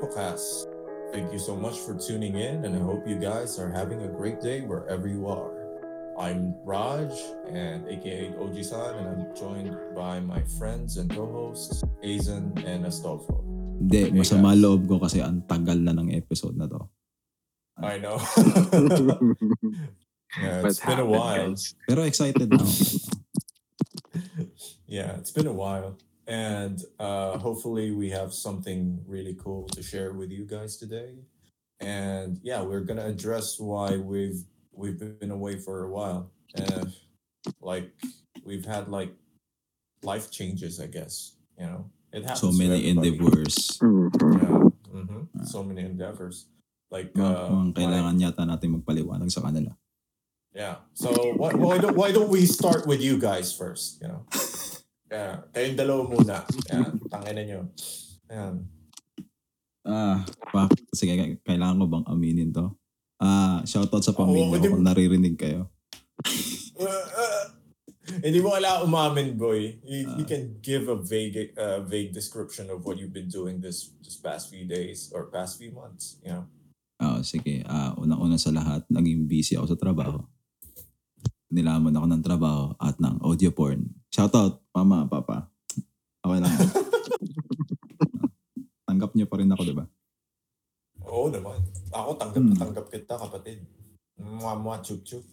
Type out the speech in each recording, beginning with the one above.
Gripocast. Thank you so much for tuning in, and I hope you guys are having a great day wherever you are. I'm Raj, and aka Oji-san, and I'm joined by my friends and co-hosts, Azen and Astolfo. Hindi, Hey, masama guys. loob ko kasi ang tagal na ng episode na to. I know. yeah, What it's been a while. Guys? Pero excited na ako. Yeah, it's been a while. And uh, hopefully we have something really cool to share with you guys today. And yeah, we're gonna address why we've we've been away for a while. Uh, like we've had like life changes, I guess. You know, it happens. So many endeavors. Mhm. Yeah. hmm So many endeavors. Like Mga, uh, mga my- yata natin magpaliwanag sa kanila. Yeah. So why, why don't why don't we start with you guys first? You know. Yeah. Kayong dalawa muna. Yeah. Tangina nyo. Ayan. Ah, pa, sige, kailangan ko bang aminin to? Ah, shoutout sa pamilya Oo, ko kung naririnig kayo. Uh, uh, hindi mo wala umamin, boy. You, you Ah. can give a vague uh, vague description of what you've been doing this this past few days or past few months. You know. Ah, sige. Ah, unang-una sa lahat, naging busy ako sa trabaho. Nilaman ako ng trabaho at ng audio porn. Shoutout, mama, papa. Okay lang. Tanggap niyo pa rin ako, di ba? Oo naman. Ako tanggap Hmm. na tanggap kita, kapatid. Mwa mwa chup chup.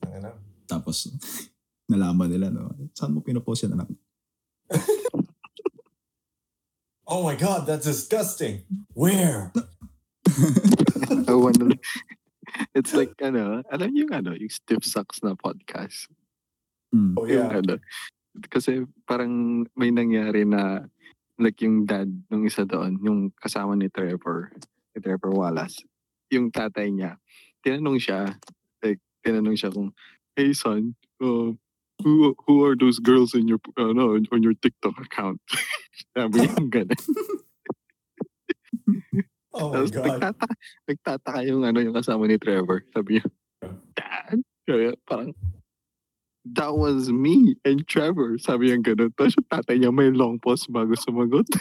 Tangina. Tapos, nalaman nila, no? Saan mo pinopost yan, anak? Oh my god, that's disgusting. Where? I wanna, it's like, ano, alam niyo yung ano, yung Stiff Sucks na podcast. Hmm. Oh Yung yeah. ano, kasi parang may nangyari na, like yung dad nung isa doon, yung kasama ni Trevor, ni Trevor Wallace, yung tatay niya, tinanong siya, like, tinanong siya kung, hey son, uh, who who are those girls in your uh, no, on your TikTok account? Sabi yung ganun. Oh my Tapos god. nagtataka, nagtataka yung ano yung kasama ni Trevor. Sabi niya, Dad? Kaya parang, that was me and Trevor. Sabi niya gano'n. Tapos yung tatay niya may long pause bago sumagot.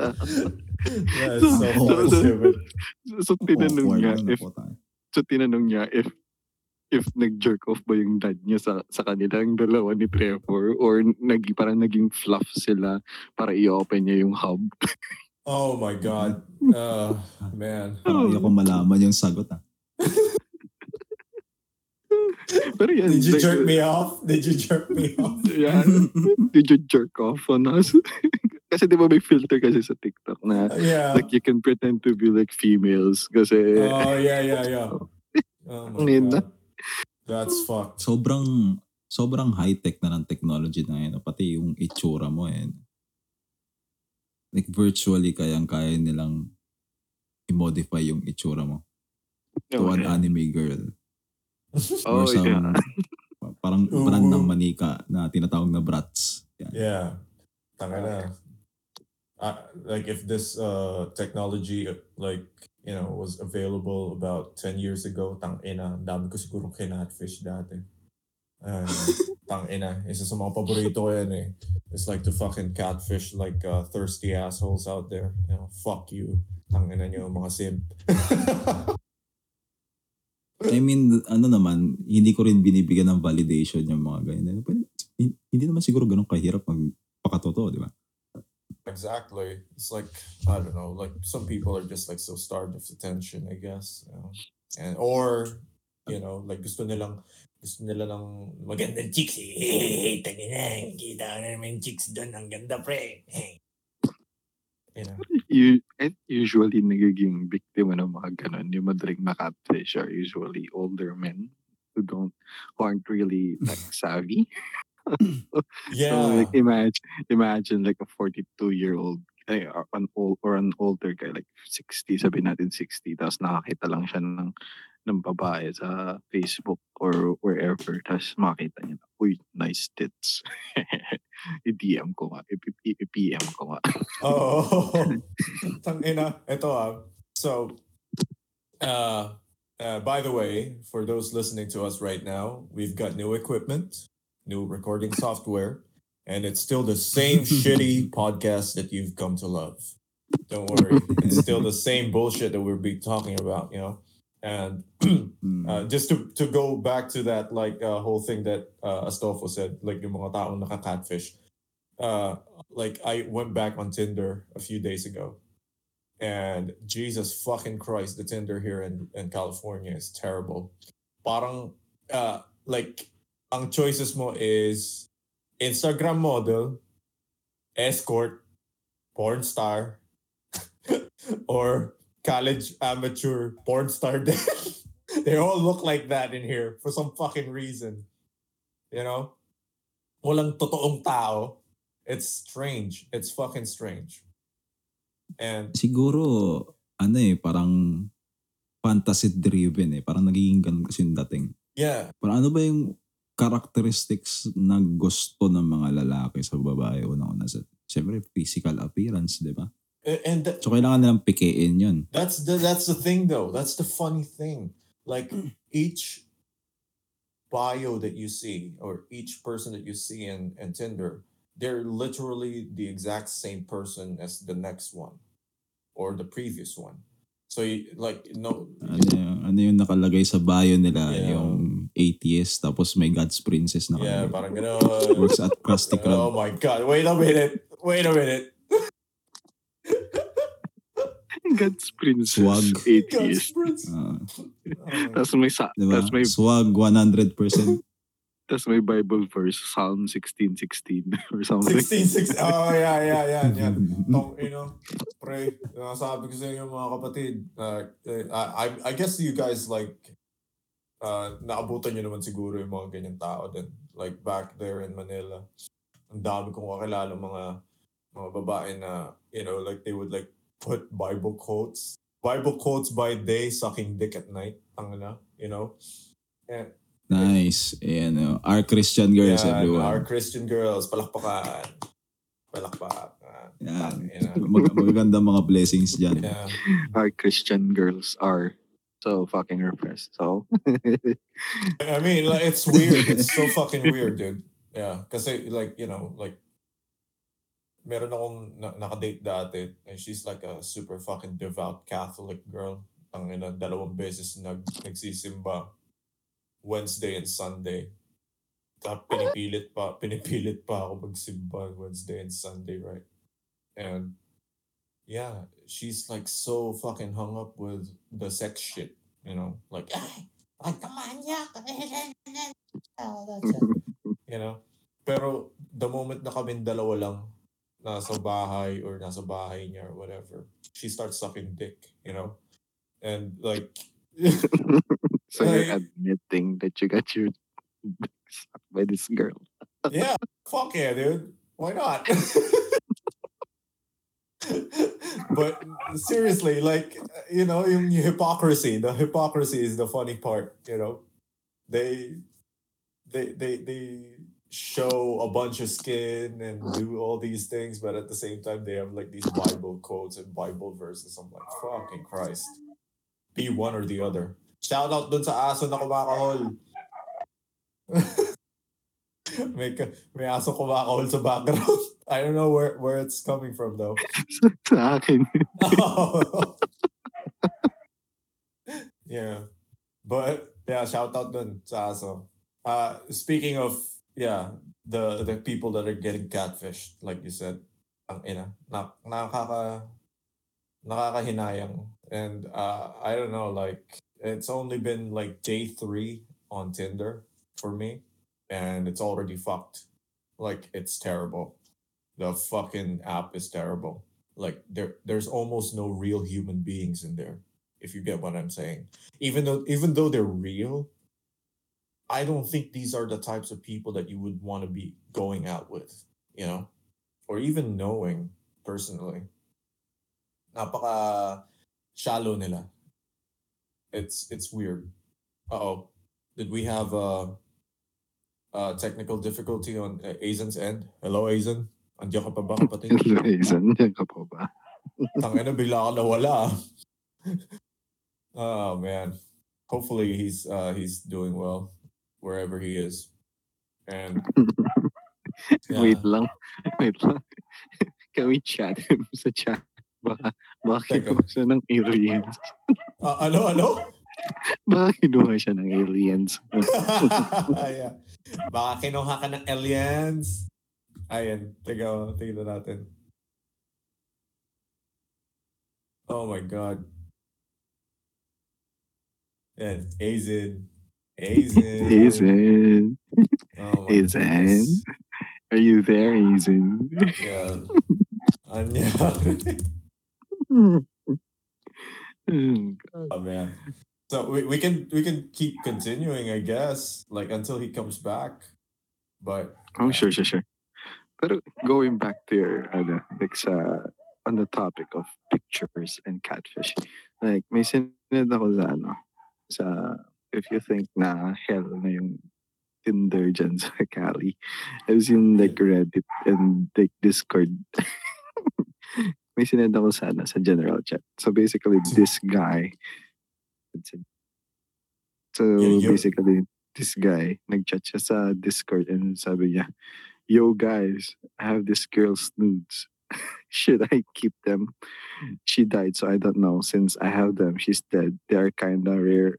That's so Oh, fucking so- stupid. so tinanong niya if, so tinanong niya if if nag-jerk off ba yung dad niya sa, sa kanilang dalawa ni Trevor or nag, parang naging fluff sila para i-open niya yung hub. Oh my god. Uh, man. Parang ayoko malaman yung sagot, ah. Pero yan. Did you like, jerk me off? Did you jerk me off? Yeah. Did you jerk off on us? kasi di ba may filter kasi sa TikTok na Yeah. like you can pretend to be like females kasi Oh yeah, yeah, yeah. Oh my god. That's fucked. sobrang sobrang high-tech na ng technology na yun. Pati yung itsura mo eh. Like virtually kayang-kaya nilang i-modify yung itsura mo to Oh, an yeah. anime girl. Oh, Or some, yeah. parang Ooh. brand ng manika na tinatawag na brats. Yan. Yeah. Tangina. Uh, like if this uh technology uh, like you know was available about 10 years ago, tang ina, dami ko siguro kinatfish dati. Uh, tang ina, isa sa mga paborito ko yan eh. It's like to fucking catfish like uh, thirsty assholes out there. You know, fuck you. Tang ina nyo, mga simp. I mean, ano naman, hindi ko rin binibigyan ng validation yung mga ganyan. Hin- Hindi naman siguro ganun kahirap magpakatotoo, di ba? Exactly. It's like I don't know. Like some people are just like so starved of attention, I guess. You know? And or you know, like gusto nilang gusto nila lang magandang chicks eh. Hey, tangina, kita ko na naman yung chicks doon. Ang ganda, pre. Hey. You know? usually nagiging biktima ng mga ganun, yung madaling makatfish are usually older men who don't, who aren't really like savvy. So Yeah. like imagine, imagine like a 42 year old ay, or an old or an older guy like 60 sabi natin 60 tapos nakakita lang siya ng ng babae sa Facebook or wherever tapos makita niya uy nice tits i-DM ko nga i-PM ko nga Oh, tangina. Ito ah. So, uh, uh, by the way, for those listening to us right now, we've got new equipment, new recording software. and it's still the same shitty podcast that you've come to love. Don't worry, it's still the same bullshit that we'll be talking about, you know. And uh, just to to go back to that like uh, whole thing that uh, Astolfo said, like yung mga taong nakakatfish. Uh, like I went back on Tinder a few days ago, and Jesus fucking Christ, the Tinder here in, in California is terrible. Parang uh, like ang choices mo is Instagram model, escort, porn star, or college amateur porn star. they all look like that in here for some fucking reason. You know? Walang totoong tao. It's strange. It's fucking strange. And Siguro, ano eh, parang fantasy driven eh. Parang nagiging ganun kasi yung dating. yeah, Parang ano ba yung characteristics na gusto ng mga lalaki sa babae una-una sa Siyempre, physical appearance, di ba? and th- So, kailangan nilang pikein yun. that's the that's the thing though. That's the funny thing. Like each bio that you see or each person that you see in, in Tinder, they're literally the exact same person as the next one or the previous one. So you, like no Ano, yung- ano yung nakalagay sa bio nila, Yeah. yung atheist, tapos may God's princess na yeah, parang gano'n. Works at Krusty Oh Krab. my god! Wait a minute! Wait a minute! God's princess. Swag. God's Atheist. prince. Ah, Oh my Tapos may, sa, di ba? tas may, Swag 100%. tas may Bible verse, Psalm 16:16 or something. 16, 16. Oh, yeah, yeah, yeah, yeah. Tong, you know, pre, uh, sabi ko sa inyo mga kapatid, uh, I, I, I guess you guys like, uh, naabutan nyo naman siguro yung mga ganyan tao din. Like back there in Manila, ang dami kong kakilala mga mga babae na, you know, like they would like put Bible quotes. Bible quotes by day, sucking dick at night. Ang na, you know? And, nice. Ayan, oh. Our Christian girls, yeah, everyone. our Christian girls, palakpakan. Palakpakan. Yan. Mag- magaganda mga blessings dyan. Yeah. Our Christian girls are so fucking repressed. So, I mean, like, it's weird. It's so fucking weird, dude. Yeah. Kasi, like, you know, like, meron akong na- nakadate dati and she's like a super fucking devout Catholic girl. Ang ina, dalawang beses nag, nagsisimba Wednesday and Sunday. Tapos pinipilit pa, pinipilit pa ako magsimba Wednesday and Sunday, right? And yeah, she's like so fucking hung up with the sex shit, you know? Like, ay, pagkamanyak. Oh, that's it. you know? Pero the moment na kami dalawa lang nasa bahay or nasa bahay niya or whatever, she starts sucking dick, you know? And like, so you're admitting that you got your sucked by this girl. yeah, fuck yeah, dude. Why not? But seriously, like, you know, yung hypocrisy, the hypocrisy is the funny part, you know? They, they, they, they show a bunch of skin and do all these things, but at the same time, they have like these Bible quotes and Bible verses. I'm like, fucking Christ. Be one or the other. Shout out dun sa aso na kumakahol. may, may aso kumakahol sa background. I don't know where, where it's coming from though. Akin. yeah. But yeah, shout out dun sa aso. Uh, speaking of, yeah, the the people that are getting catfished, like you said, ang ina, na, nakaka, nakakahinayang. And uh, I don't know, like, it's only been like day three on Tinder for me, and it's already fucked. Like, it's terrible. The fucking app is terrible. Like, there, there's almost no real human beings in there if you get what I'm saying. Even though even though they're real, I don't think these are the types of people that you would want to be going out with, you know, or even knowing personally. Napaka shallow nila. It's it's weird. Uh-oh. Did we have a, a technical difficulty on uh, Aizen's end? Hello, Aizen? Andiyan ka pa ba, kapatid? Reason, yan ka po ba? Tangina, bigla ka nawala. ah. oh man. Hopefully he's uh he's doing well wherever he is. And Wait Yeah. lang. Wait lang. Can we chat him sa chat? Baka, baka kinuha siya ng aliens. Ah, ano, ano? Baka kinuha siya ng aliens. yeah. Baka kinuha ka ng aliens. Ayan, tiga, tignan natin. Oh my God. Yan, Azin. Azin. Hazen. Oh goodness. Are you there, Hazen? Yeah. Anya. Oh man. So we, we can we can keep continuing, I guess, like until he comes back. But Oh, sure, sure, sure. Pero going back to your, ano, like sa, on the topic of pictures and catfish, like, may sinunod ako sa, ano, sa, if you think na hell na yung Tinder dyan sa Cali, as in like Reddit and like Discord. may sinunod ako sa, ano, sa general chat. So basically, this guy, so basically, this guy, nag-chat siya sa Discord and sabi niya, Yo guys, I have this girl's nudes. Should I keep them? She died, so I don't know. Since I have them, she's dead. They are kind of rare,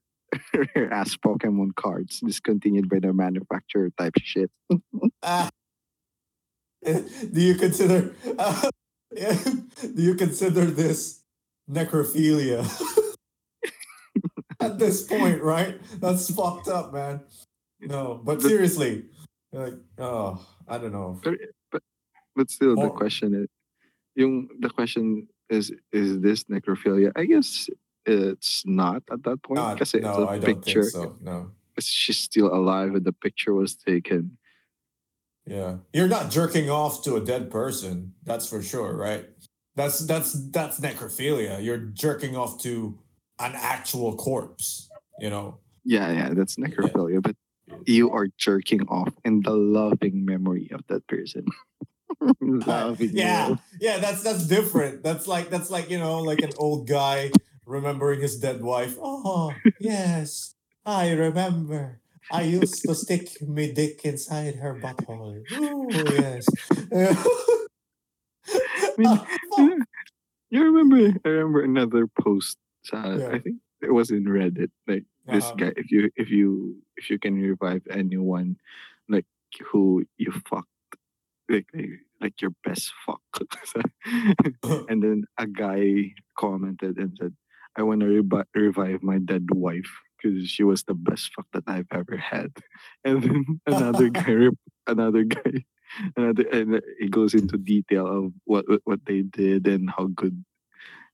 rare ass Pokemon cards, discontinued by the manufacturer type shit. Ah. do you consider uh, do you consider this necrophilia at this point right that's fucked up man no But- seriously like oh i don't know But but still, the question is, yung the question is, is this necrophilia? I guess it's not at that point Not- it's no a i don't picture. think so no She's still alive and the picture was taken. yeah you're not jerking off to a dead person that's for sure right that's that's that's necrophilia you're jerking off to an actual corpse you know Yeah, yeah, that's necrophilia. But you are jerking off in the loving memory of that person. loving yeah love. yeah that's that's different that's like that's like you know like an old guy remembering his dead wife oh yes i remember i used to stick my dick inside her butthole oh yes mean, Ah. You remember? I remember another post. Sa, Yeah. I think it was in Reddit. Like this Uh-huh. guy, if you if you if you can revive anyone, like who you fucked, like like, your best fuck. and then a guy commented and said, "I want to revi- revive my dead wife." Because she was the best fuck that I've ever had, and then another guy, another guy another and it goes into detail of what- what they did and how good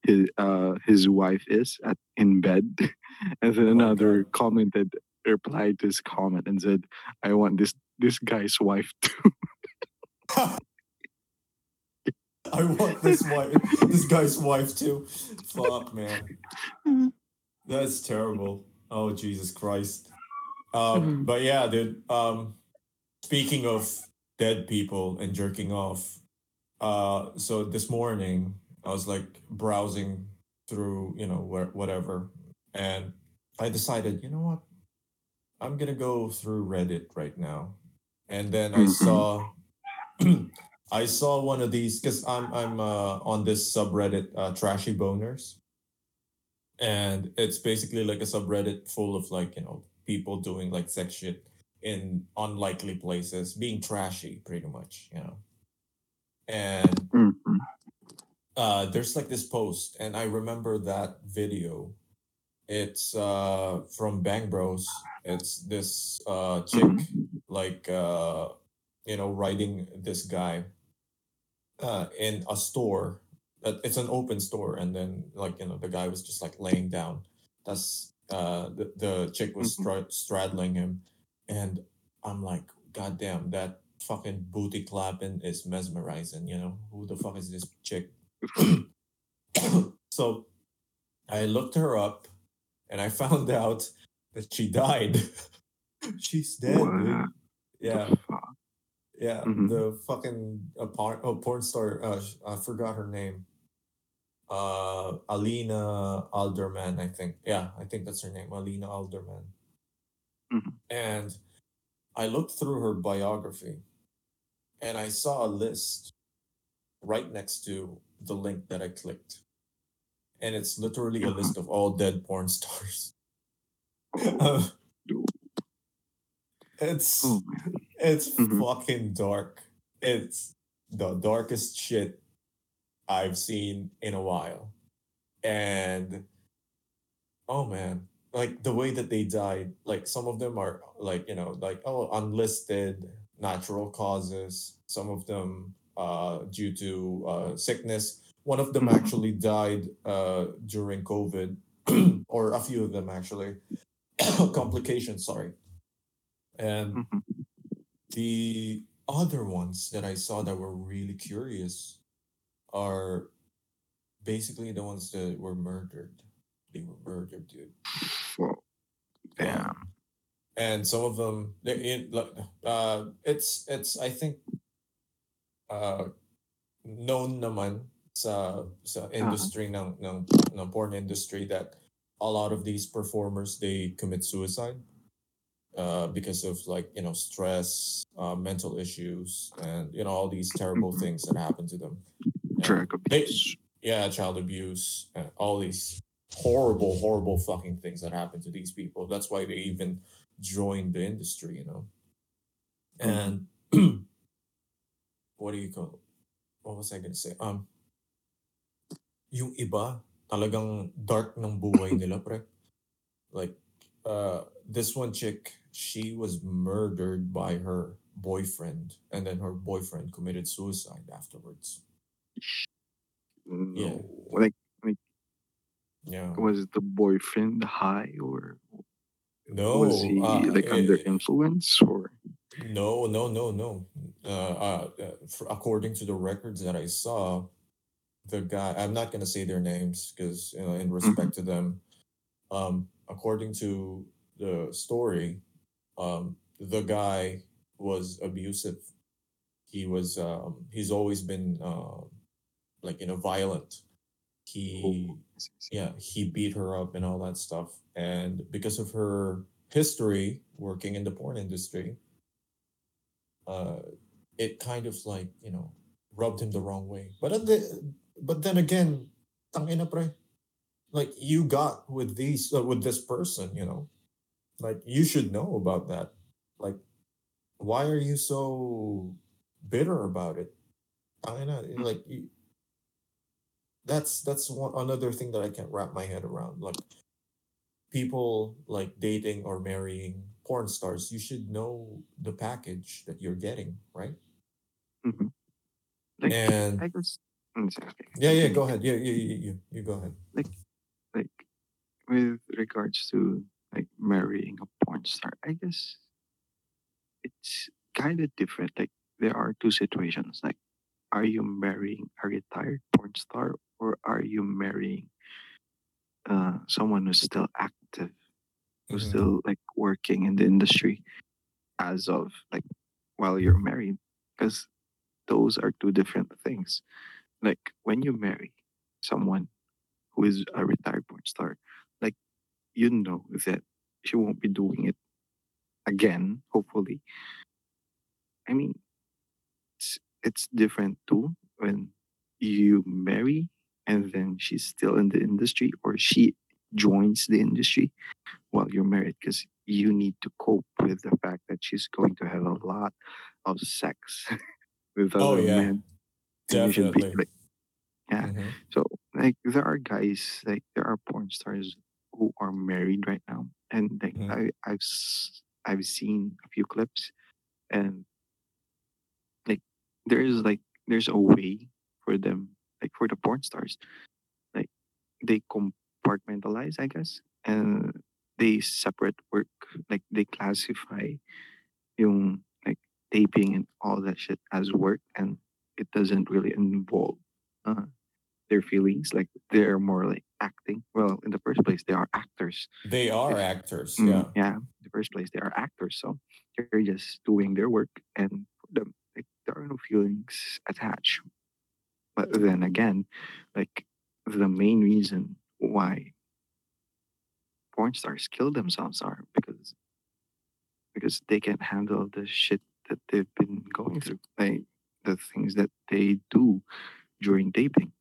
his uh his wife is at in bed and then Oh another God. commented replied to his comment and said i want this this guy's wife too i want this wife this guy's wife too fuck man That's terrible. Oh Jesus Christ. Um, Mhm. but yeah, dude. Um, speaking of dead people and jerking off, uh, so this morning I was like browsing through, you know, where whatever, and I decided, you know what, I'm gonna go through Reddit right now, and then I Mhm. saw. I saw one of these because I'm I'm uh, on this subreddit, uh, Trashy Boners, and it's basically like a subreddit full of like you know people doing like sex shit in unlikely places being trashy pretty much you know and Mhm. Uh there's like this post and i remember that video. It's uh from bang bros. It's this uh chick Mhm. like uh you know riding this guy uh in a store. It's an open store and then like you know the guy was just like laying down. That's uh the, the chick was Mhm. stra- straddling him and i'm like god damn that fucking booty clapping is mesmerizing you know? Who the fuck is this chick so i looked her up and i found out that she died she's dead dude. Wow. yeah The yeah, Mhm. the fucking uh, porn, oh, porn star. Uh, I forgot her name. Uh, Alina Alderman, I think. Yeah, I think that's her name, Alina Alderman. Mhm. And I looked through her biography, and I saw a list right next to the link that I clicked. And it's literally a Uh-huh. list of all dead porn stars. It's oh it's Mhm. fucking dark. It's the darkest shit I've seen in a while. And oh man, like the way that they died, like some of them are like, you know, like oh unlisted natural causes, some of them uh due to uh sickness. One of them Mhm. actually died uh during COVID, or a few of them actually. Complications, sorry. And Mhm. the other ones that I saw that were really curious are basically the ones that were murdered. They were murdered, dude. Um, Damn. and some of them, they uh, it's it's I think, uh, known naman sa sa industry ng ng ng porn industry that a lot of these performers they commit suicide uh, because of like you know stress, uh, mental issues, and you know all these terrible Mhm. things that happen to them. They, abuse. yeah, child abuse, and all these horrible, horrible fucking things that happen to these people. That's why they even joined the industry, you know. And what do you call? What was I gonna say? Um, yung iba talagang dark ng buhay nila, pre. Like, uh, this one chick, she was murdered by her boyfriend, and then her boyfriend committed suicide afterwards. No. Like, Yeah. was it the boyfriend high or No, was he uh, like under eh, influence or? No, no, no, no. Uh, uh, according to the records that I saw, the guy, I'm not going to say their names because, you know, in respect to them, um, according to the story, um, the guy was abusive. He was, um, he's always been, uh, like, you know, violent. He, Oh, I see, I see. yeah, he beat her up and all that stuff. And because of her history working in the porn industry, uh, it kind of like you know rubbed him the wrong way. But at the, but then again, tangina pre, like you got with these uh, with this person, you know, like you should know about that. Like, why are you so bitter about it? Tangina, like you, that's that's one another thing that I can't wrap my head around. Like people like dating or marrying porn stars, you should know the package that you're getting, right? Mhm. Like, And I guess. yeah, yeah, go ahead. Yeah, yeah, you, you, you go ahead. like like, with regards to like marrying a porn star, I guess it's kind of different. Like there are two situations. Like, are you marrying a retired porn star or are you marrying uh, someone who's still active, who's Mhm. still like working in the industry as of like while you're married? Because those are two different things. Like when you marry someone who is a retired porn star, like you know that she won't be doing it again, hopefully. I mean, it's it's different too when you marry and then she's still in the industry or she joins the industry while you're married because you need to cope with the fact that she's going to have a lot of sex with other Oh yeah, men. And you should be definitely. like yeah. Mhm. so like there are guys like there are porn stars who are married right now. And like Mhm. I, I've I've seen a few clips. And like there's like there's a way for them like for the porn stars. Like they compartmentalize I guess. And they separate work like they classify yung taping and all that shit as work and it doesn't really involve uh, their feelings like they're more like acting well in the first place they are actors They are If- actors. Mm, Yeah. yeah in the first place they are actors so they're just doing their work and them like there are no feelings attached but then again like the main reason why porn stars kill themselves are because because they can't handle the shit that they've been going through, like the things that they do during dating.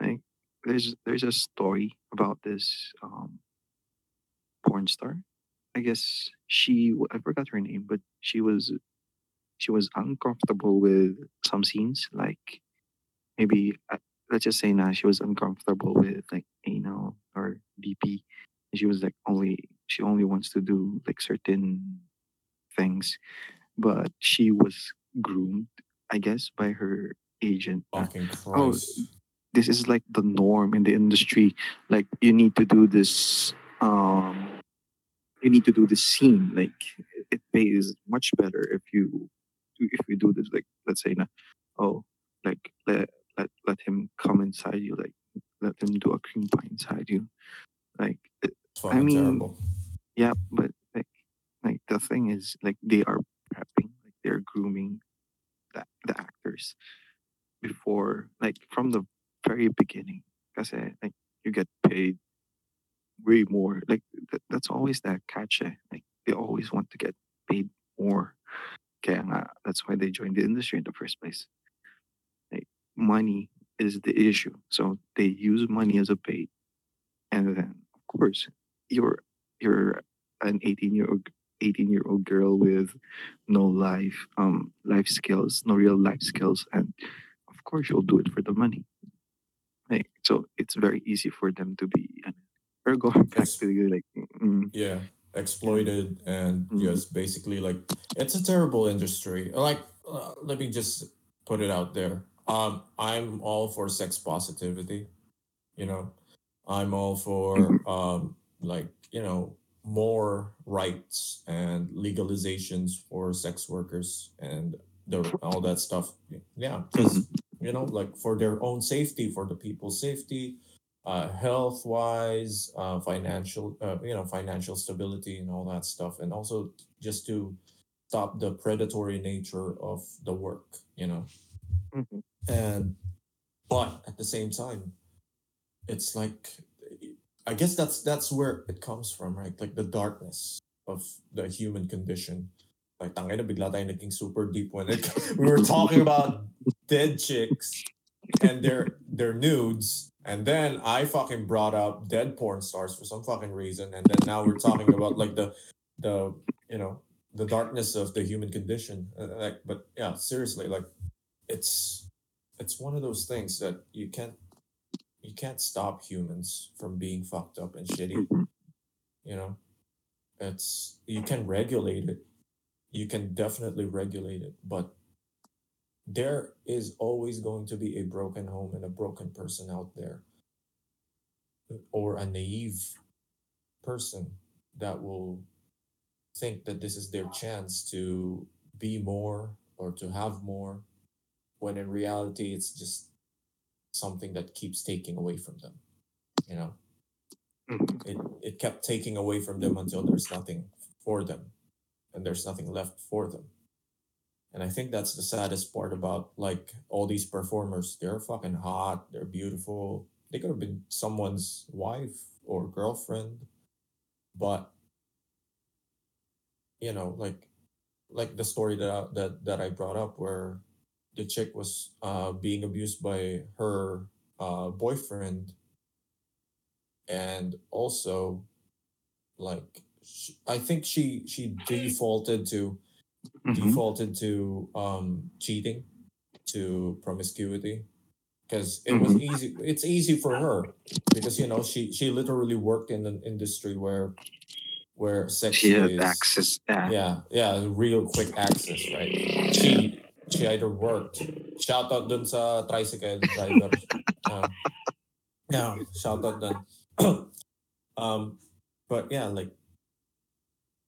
Like there's there's a story about this um porn star. I guess she I forgot her name, but she was she was uncomfortable with some scenes, like maybe uh, let's just say now she was uncomfortable with like anal or DP. And she was like only she only wants to do like certain things, but she was groomed, I guess, by her agent. Fucking Oh, this is like the norm in the industry. Like you need to do this. Um, you need to do this scene. Like it pays much better if you if you do this. Like let's say, oh, like let let let him come inside you. Like let him do a cream pie inside you. Like it, fucking mean, terrible. yeah, but like like the thing is like they are they're grooming the, the actors before like from the very beginning. Because like you get paid way more. Like th- that's always that catch. Eh? Like they always want to get paid more. Kaya nga, that's why they joined the industry in the first place. Like money is the issue. So they use money as a bait. And then of course you're you're an 18 year old 18 year old girl with no life um life skills no real life skills and of course you'll do it for the money like so it's very easy for them to be uh, or going back Yes. to the, like mm, yeah exploited and Mhm. just basically like it's a terrible industry like uh, let me just put it out there um i'm all for sex positivity you know i'm all for Mhm. um like you know more rights and legalizations for sex workers and the all that stuff yeah because you know like for their own safety for the people's safety uh, health wise, uh, financial, uh, you know, financial stability and all that stuff, and also just to stop the predatory nature of the work, you know. mhm. And but at the same time, it's like I guess that's that's where it comes from, right? Like the darkness of the human condition. Like tangina bigla tayo naging super deep when it, we were talking about dead chicks and their their nudes and then I fucking brought up dead porn stars for some fucking reason and then now we're talking about like the the you know the darkness of the human condition Uh, like but yeah seriously like it's it's one of those things that you can't you can't stop humans from being fucked up and shitty Mhm. you know it's you can regulate it you can definitely regulate it but there is always going to be a broken home and a broken person out there or a naive person that will think that this is their chance to be more or to have more when in reality it's just something that keeps taking away from them you know? Mhm. it, it kept taking away from them until there's nothing for them and there's nothing left for them. And i think that's the saddest part about like all these performers. They're fucking hot they're beautiful. They could have been someone's wife or girlfriend but you know like like the story that I, that that i brought up where the chick was uh being abused by her uh boyfriend and also like sh I think she she defaulted to Mhm. defaulted to um cheating to promiscuity because it was Mhm. easy it's easy for her because you know she she literally worked in an industry where where sex She had is access. Yeah. yeah yeah real quick access right she she either worked. Shout out dun sa tricycle driver. Um, yeah shout out dun. Um but yeah like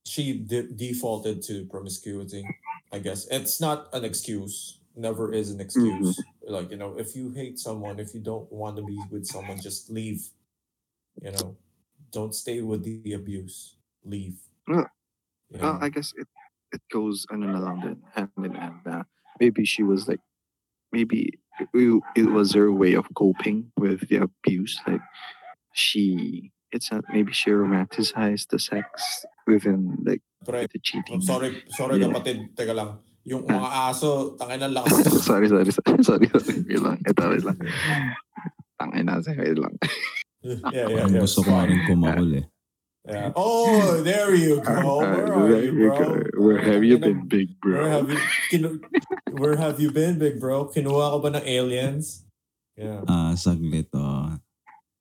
she de- defaulted to promiscuity i guess. It's not an excuse. Never is an excuse. Like you know if you hate someone if you don't want to be with someone just leave. You know don't stay with the abuse. Leave. Yeah. Well. I guess it it goes ano na lang din, hand in hand na maybe she was like maybe it, it was her way of coping with the abuse. Like she it's not maybe she romanticized the sex within like Pre, the cheating. I'm sorry sorry Yeah. kapatid teka lang Yung mga aso, tangin na lakas. sorry, sorry, sorry, sorry, sorry. Wait lang. Ito, wait lang. Tangin na, wait lang. yeah, yeah, Parang yeah. gusto ko nga rin kumakul eh. Yeah. Oh, there you go. Where are you, bro? Where have you been, big Where bro? have you, kinu- where have you been, big bro? Kinuha ka ba ng aliens? Yeah. Ah, saglit oh.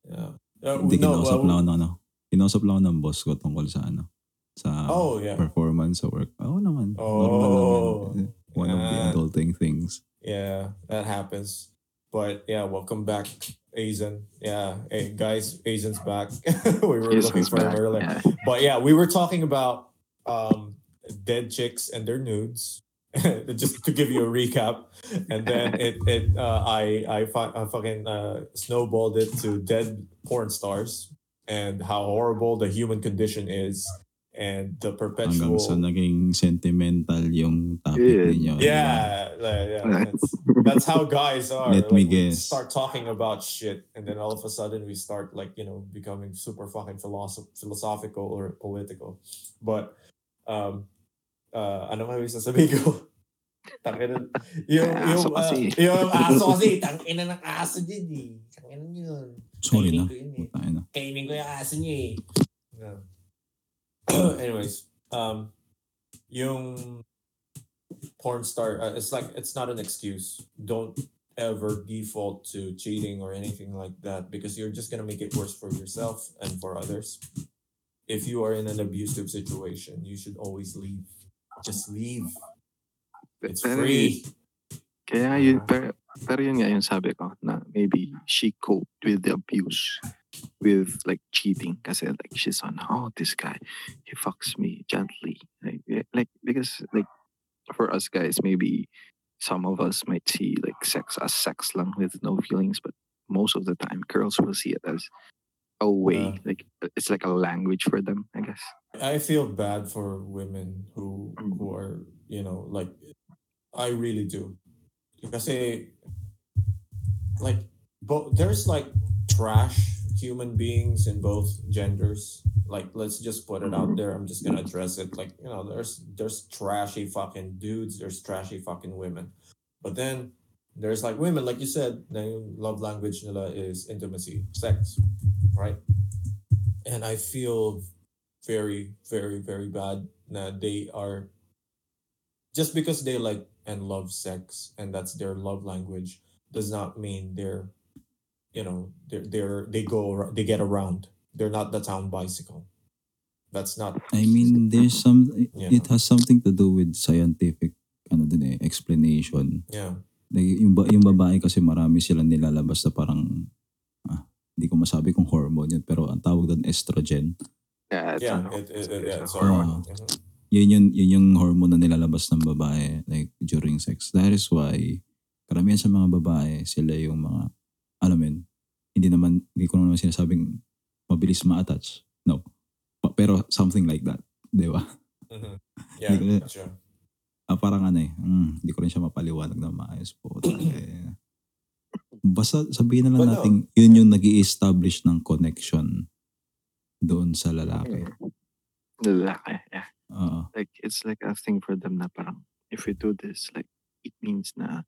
Yeah. Uh, Hindi no, kinausap well, lang ako ng ano. Kinausap lang ako ng boss ko tungkol sa ano. Sa Oh, yeah. performance sa work. Oo naman. Oh. Normal naman. One of the adulting things. Yeah, that happens. But yeah, welcome back, Asian. Yeah, hey guys, Asian's back. we were looking for him earlier. Yeah. But yeah, we were talking about um dead chicks and their nudes. Just to give you a recap, and then it it uh, I I, fu- I fucking uh, snowballed it to dead porn stars and how horrible the human condition is and the Hanggang perpetual sa naging sentimental yung topic Yeah. ninyo. yeah, yeah that's, that's how guys are. Let me Like, we guess. Start talking about shit, and then all of a sudden we start like you know becoming super fucking philosoph- philosophical or political. But um, uh, ano yung sasabihin ko? Tangina, yung, yung, uh, kasi. yung aso kasi, tangina ng aso din eh. Tangina yun. Sorry na. Kainin ko yun eh. Kainin ko yung aso niya eh. Yeah. Anyways, um, yung porn star, uh, it's like, it's not an excuse. Don't ever default to cheating or anything like that because you're just gonna make it worse for yourself and for others. If you are in an abusive situation, you should always leave. Just leave. It's free. Kaya yun, pero, pero yun nga yung sabi ko na maybe she coped with the abuse with like cheating kasi like she's on oh this guy he fucks me gently. Like eh, like because like for us guys maybe some of us might see like sex as sex lang with no feelings but most of the time girls will see it as a way Yeah. like it's like a language for them I guess. I feel bad for women who who mm-hmm. are you know like I really do kasi like both there's like trash human beings in both genders. Like let's just put it out Mhm. there. I'm just gonna address it. Like you know there's there's trashy fucking dudes. There's trashy fucking women. But then there's like women like you said love language nila is intimacy sex right? And I feel very, very, very bad. Na they are just because they like and love sex and that's their love language does not mean they're, you know, they're they're they go they get around. They're not the town bicycle. That's not. I mean, there's some, Yeah. it has something to do with scientific, ano din eh, explanation. Yeah. Like, yung, ba- yung babae kasi marami silang nilalabas na parang, ah, hindi ko masabi kung hormone yun, pero ang tawag doon estrogen. yeah it's Yeah. It, it, it- yeah. it's It's a hormone. hormone. Mhm. Yun yun, yun yung hormone na nilalabas ng babae like during sex. That is why karamihan sa mga babae, sila yung mga, alam mo yun, hindi naman, hindi ko naman sinasabing mabilis ma-attach. No. Pa- Pero something like that. Di ba? Mhm. Yeah. Ko- Gotcha. Ah, parang ano eh, mm, hindi ko rin siya mapaliwanag na maayos po. eh, basta sabihin na lang But no. natin, yun yung nag establish ng connection doon sa lalaki. lalaki yeah Oo. like it's like a thing for them na parang if we do this like it means na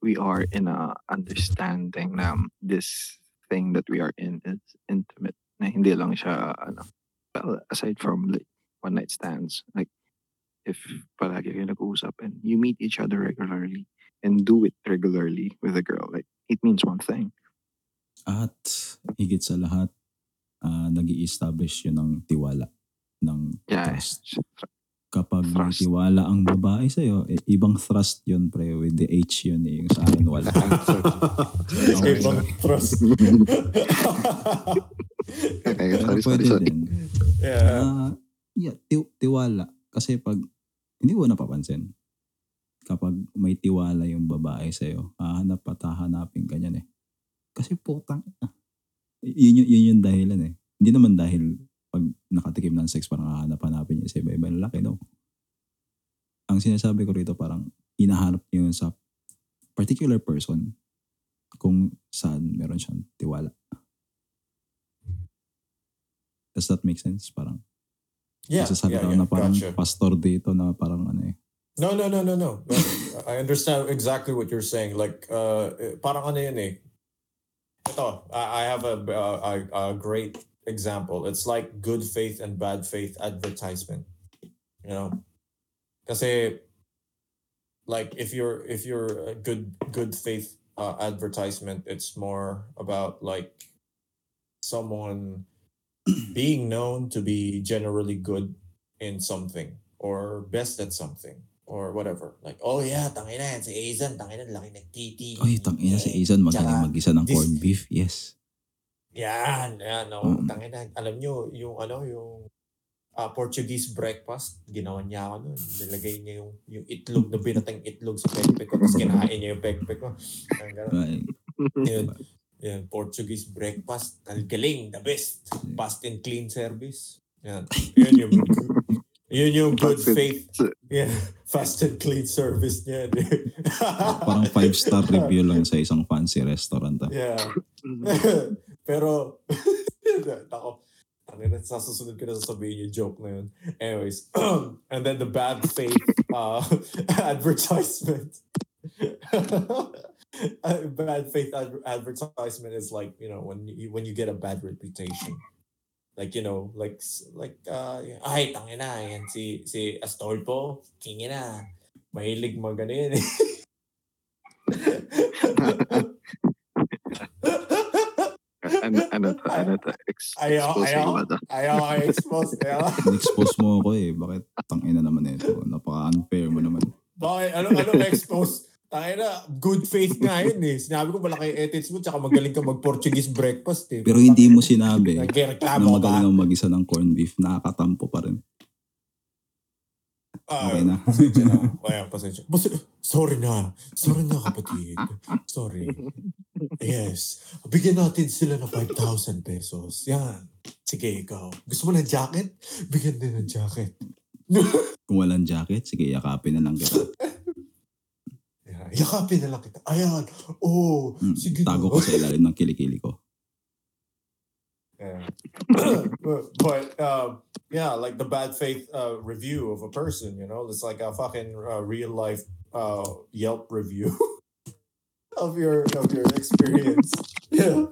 we are in a understanding na this thing that we are in is intimate na hindi lang siya ano well aside from like one night stands like if palagi kayo nag-uusap and you meet each other regularly and do it regularly with a girl like it means one thing At higit sa lahat, ah nag establish yun ng tiwala, ng yeah trust. Kapag may Trust. tiwala ang babae sa'yo, eh, ibang trust yun pre, with the H yun eh, yung sa akin wala. Ibang trust. okay, sorry sorry sorry din. yeah. Ah, yeah, ti- tiwala. Kasi pag, hindi ko napapansin. Kapag may tiwala yung babae sa'yo, hahanap at hahanapin ka niyan eh. Kasi putang, ah, yun, yun, yun yung dahilan eh. Hindi naman dahil pag nakatikim ng sex, parang hahanap-hanapin niya sa iba-iba lalaki, no? Ang sinasabi ko rito, parang hinahanap niyo yun sa particular person kung saan meron siyang tiwala. Does that make sense? Parang Yeah. Masasabi yeah, yeah. na parang Gotcha. pastor dito na parang ano eh. No, no, no, no, no. I understand exactly what you're saying. Like, uh, eh, parang ano yun eh. Ito, I I have a, a, a great example. It's like good faith and bad faith advertisement. You know? Kasi, like, if you're, if you're a good, good faith uh, advertisement, it's more about like someone being known to be generally good in something or best at something or whatever. Like, oh yeah, tangina yan, si Aizen, tangina, laki nagtiti. Ay, tangina si Aizen magaling mag-isa ng corned beef. Yes. Yan, yan, no. Mm. Tangina, alam nyo, yung ano, yung ah, Portuguese breakfast, ginawa niya ako nun. Nilagay niya yung, yung itlog na binatang itlog sa pekpek ko, tapos kinain niya yung pekpek ko. Ang ganun. Ay, Yun, yun, Portuguese breakfast, ang galing, the best. Fast and clean service. Yan. Yun yung, yun yung good Fast and- faith. Yeah, fast and clean service niya. parang five-star review lang sa isang fancy restaurant. Ah. Yeah. Pero, ako, ano na, sasusunod ko na sasabihin yung joke na yun. Anyways, and then the bad faith uh, advertisement. Uh, bad faith ad- advertisement is like, you know, when you, when you get a bad reputation. Like, you know, like, like, uh, ay, tangina, yan si, si Astolfo, kingina, mahilig maganin. ano, ano ano to, ex- Ayaw, exposing ayaw. ba to? Ayaw expose. Ayaw. Mo ako eh. Bakit tangina naman ito? Napaka-unfair mo naman. Bakit? Ano, ano expose? Tayo na, good faith nga yun eh. Sinabi ko malaki ethics mo, tsaka magaling ka mag-Portuguese breakfast eh. Pero hindi mo sinabi na magaling ang mag-isa ng corned beef. Nakakatampo pa rin. Ah, Okay na. Pasensya na. Kaya, pasensya. Basta, sorry na. Sorry na kapatid. Sorry. Yes. Bigyan natin sila ng 5,000 pesos. Yan. Sige, ikaw. Gusto mo ng jacket? Bigyan din ng jacket. Kung walang jacket, sige, yakapin na lang kita. Yan. Yakapin na lang kita. Ayan. Oh, Mm, sige Tago na. ko sa ilalim ng kilikili ko. Yeah. but um, yeah, like the bad faith uh, review of a person, you know, it's like a fucking uh, real life uh, Yelp review of your of your experience. Yeah,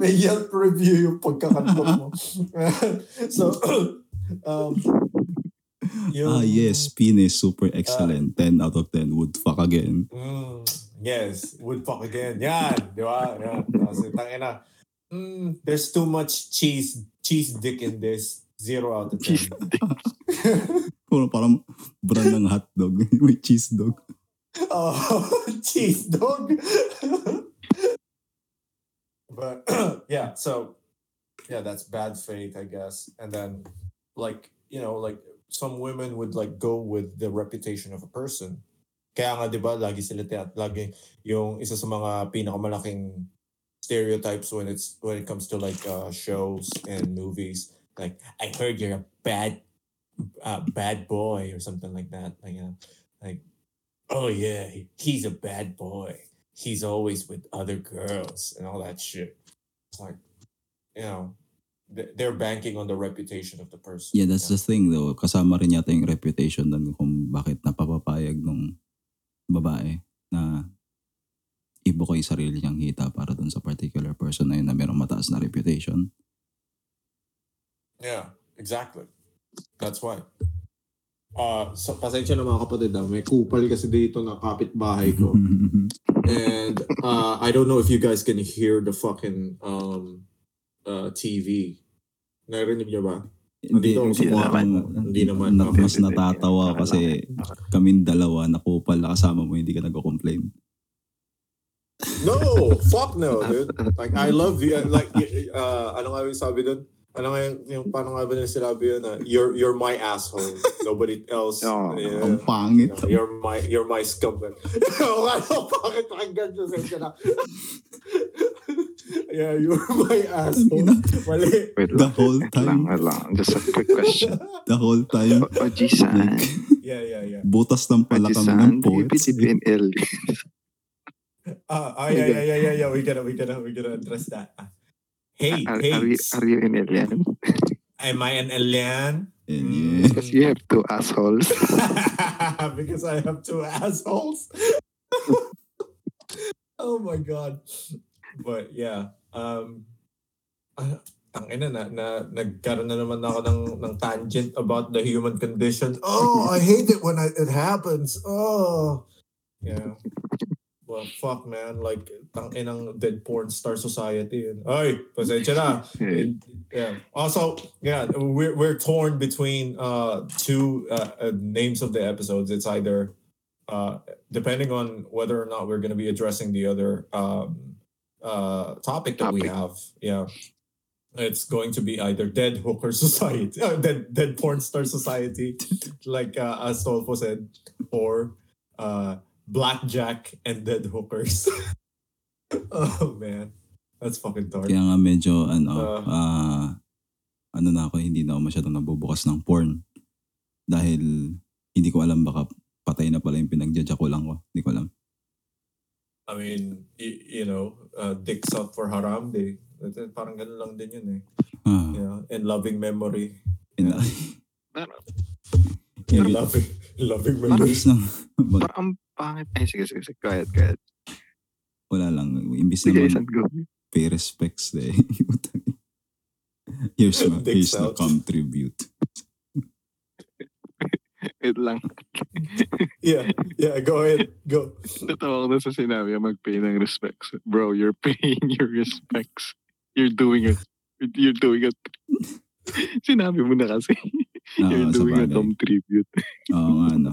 may Yelp review yung pagkakantok mo. so, um, yung, Ah, yes. Penis, super excellent. 10 out of 10. Would fuck again. Mm, yes, would fuck again. Yan, di ba? Yan. Kasi tangina, mm, there's too much cheese cheese dick in this. Zero out of ten. Cheese Parang, parang brand ng hotdog. May cheese dog. oh, cheese dog. but yeah, so yeah, that's bad faith, I guess. And then like, you know, like some women would like go with the reputation of a person. Kaya nga 'di ba, lagi sila at lagi yung isa sa mga pinakamalaking stereotypes when it's when it comes to like uh, shows and movies. Like I heard you're a bad uh, bad boy or something like that. Like, uh, like oh yeah, he's a bad boy. He's always with other girls and all that shit. It's like, you know, they're banking on the reputation of the person. Yeah, that's the thing though. Kasama rin yata yung reputation doon kung bakit napapapayag nung babae na ibo ko yung sarili niyang hita para doon sa particular person na yun na merong mataas na reputation. Yeah, exactly. That's why. Uh, so, pasensya na mga kapatid, ah. may kupal kasi dito na kapitbahay ko. and uh, I don't know if you guys can hear the fucking um, uh, TV. Narinig niyo ba? Hindi, Hindi kwarto naman. Hindi naman. Na, mas natatawa kasi kaming dalawa nakupal na kasama mo hindi ka nagko-complain. No, fuck no, dude. Like, I love you. Like, uh, ano nga yung sabi doon? Ano nga yung, yung paano nga ba nila sinabi yun? ah, you're, you're my asshole. Nobody else. Oh, yeah. Ang pangit. No, you're my you're my scum. Oo nga, no, bakit pakinggan nyo sa na? yeah, you're my asshole. Mali. Wait The lang. whole lang, time, wait lang. Just a quick question. the whole time, O, Oji-san. Yeah, yeah, yeah. butas ng palakang ng poets. believe in L? Ah, ah, yeah, yeah, yeah, yeah, yeah. We gotta, we gotta, we gotta address that. Ah. Hey, Are, hey. are, you, are you in alien? Am I an alien? And. Because you have two assholes. because I have two assholes. oh my god. But yeah, um ah, ang ina na, na nagkaroon na naman ako ng ng tangent about the human condition. Oh, I hate it when I, it happens. Oh. Yeah. Well, fuck man, like tang inang dead porn star society. And, Ay, pasensya na. Yeah. Also, yeah, we're we're torn between uh two uh, uh, names of the episodes. It's either uh depending on whether or not we're going to be addressing the other um uh topic that we have. Yeah. It's going to be either dead hooker society, uh, dead dead porn star society, like uh, said, or uh blackjack and dead hookers. oh man, that's fucking dark. Kaya nga medyo ano, Ah. ah ano na ako, hindi na ako masyadong nabubukas ng porn. Dahil hindi ko alam baka patay na pala yung pinagjajakulan ko. Hindi ko alam. I mean, y- you know, uh, dicks out for haram day. Parang ganun lang din yun eh. Ah, Yeah. And loving memory. na. Pero- Imbis- loving, loving memory. Parang ang pangit. Ay, sige, sige, sige. Go ahead, go ahead. wala lang. Imbis Sige, naman go. pay respects eh. here's my, here's the contribute. Wait lang. Yeah. Yeah. Go ahead. Go. Natawa ko na sa sinabi yung mag-pay ng respects. Bro, you're paying your respects. You're doing it. You're doing it. sinabi mo na kasi. you're Oo, sa doing a contribute. Oo nga, no.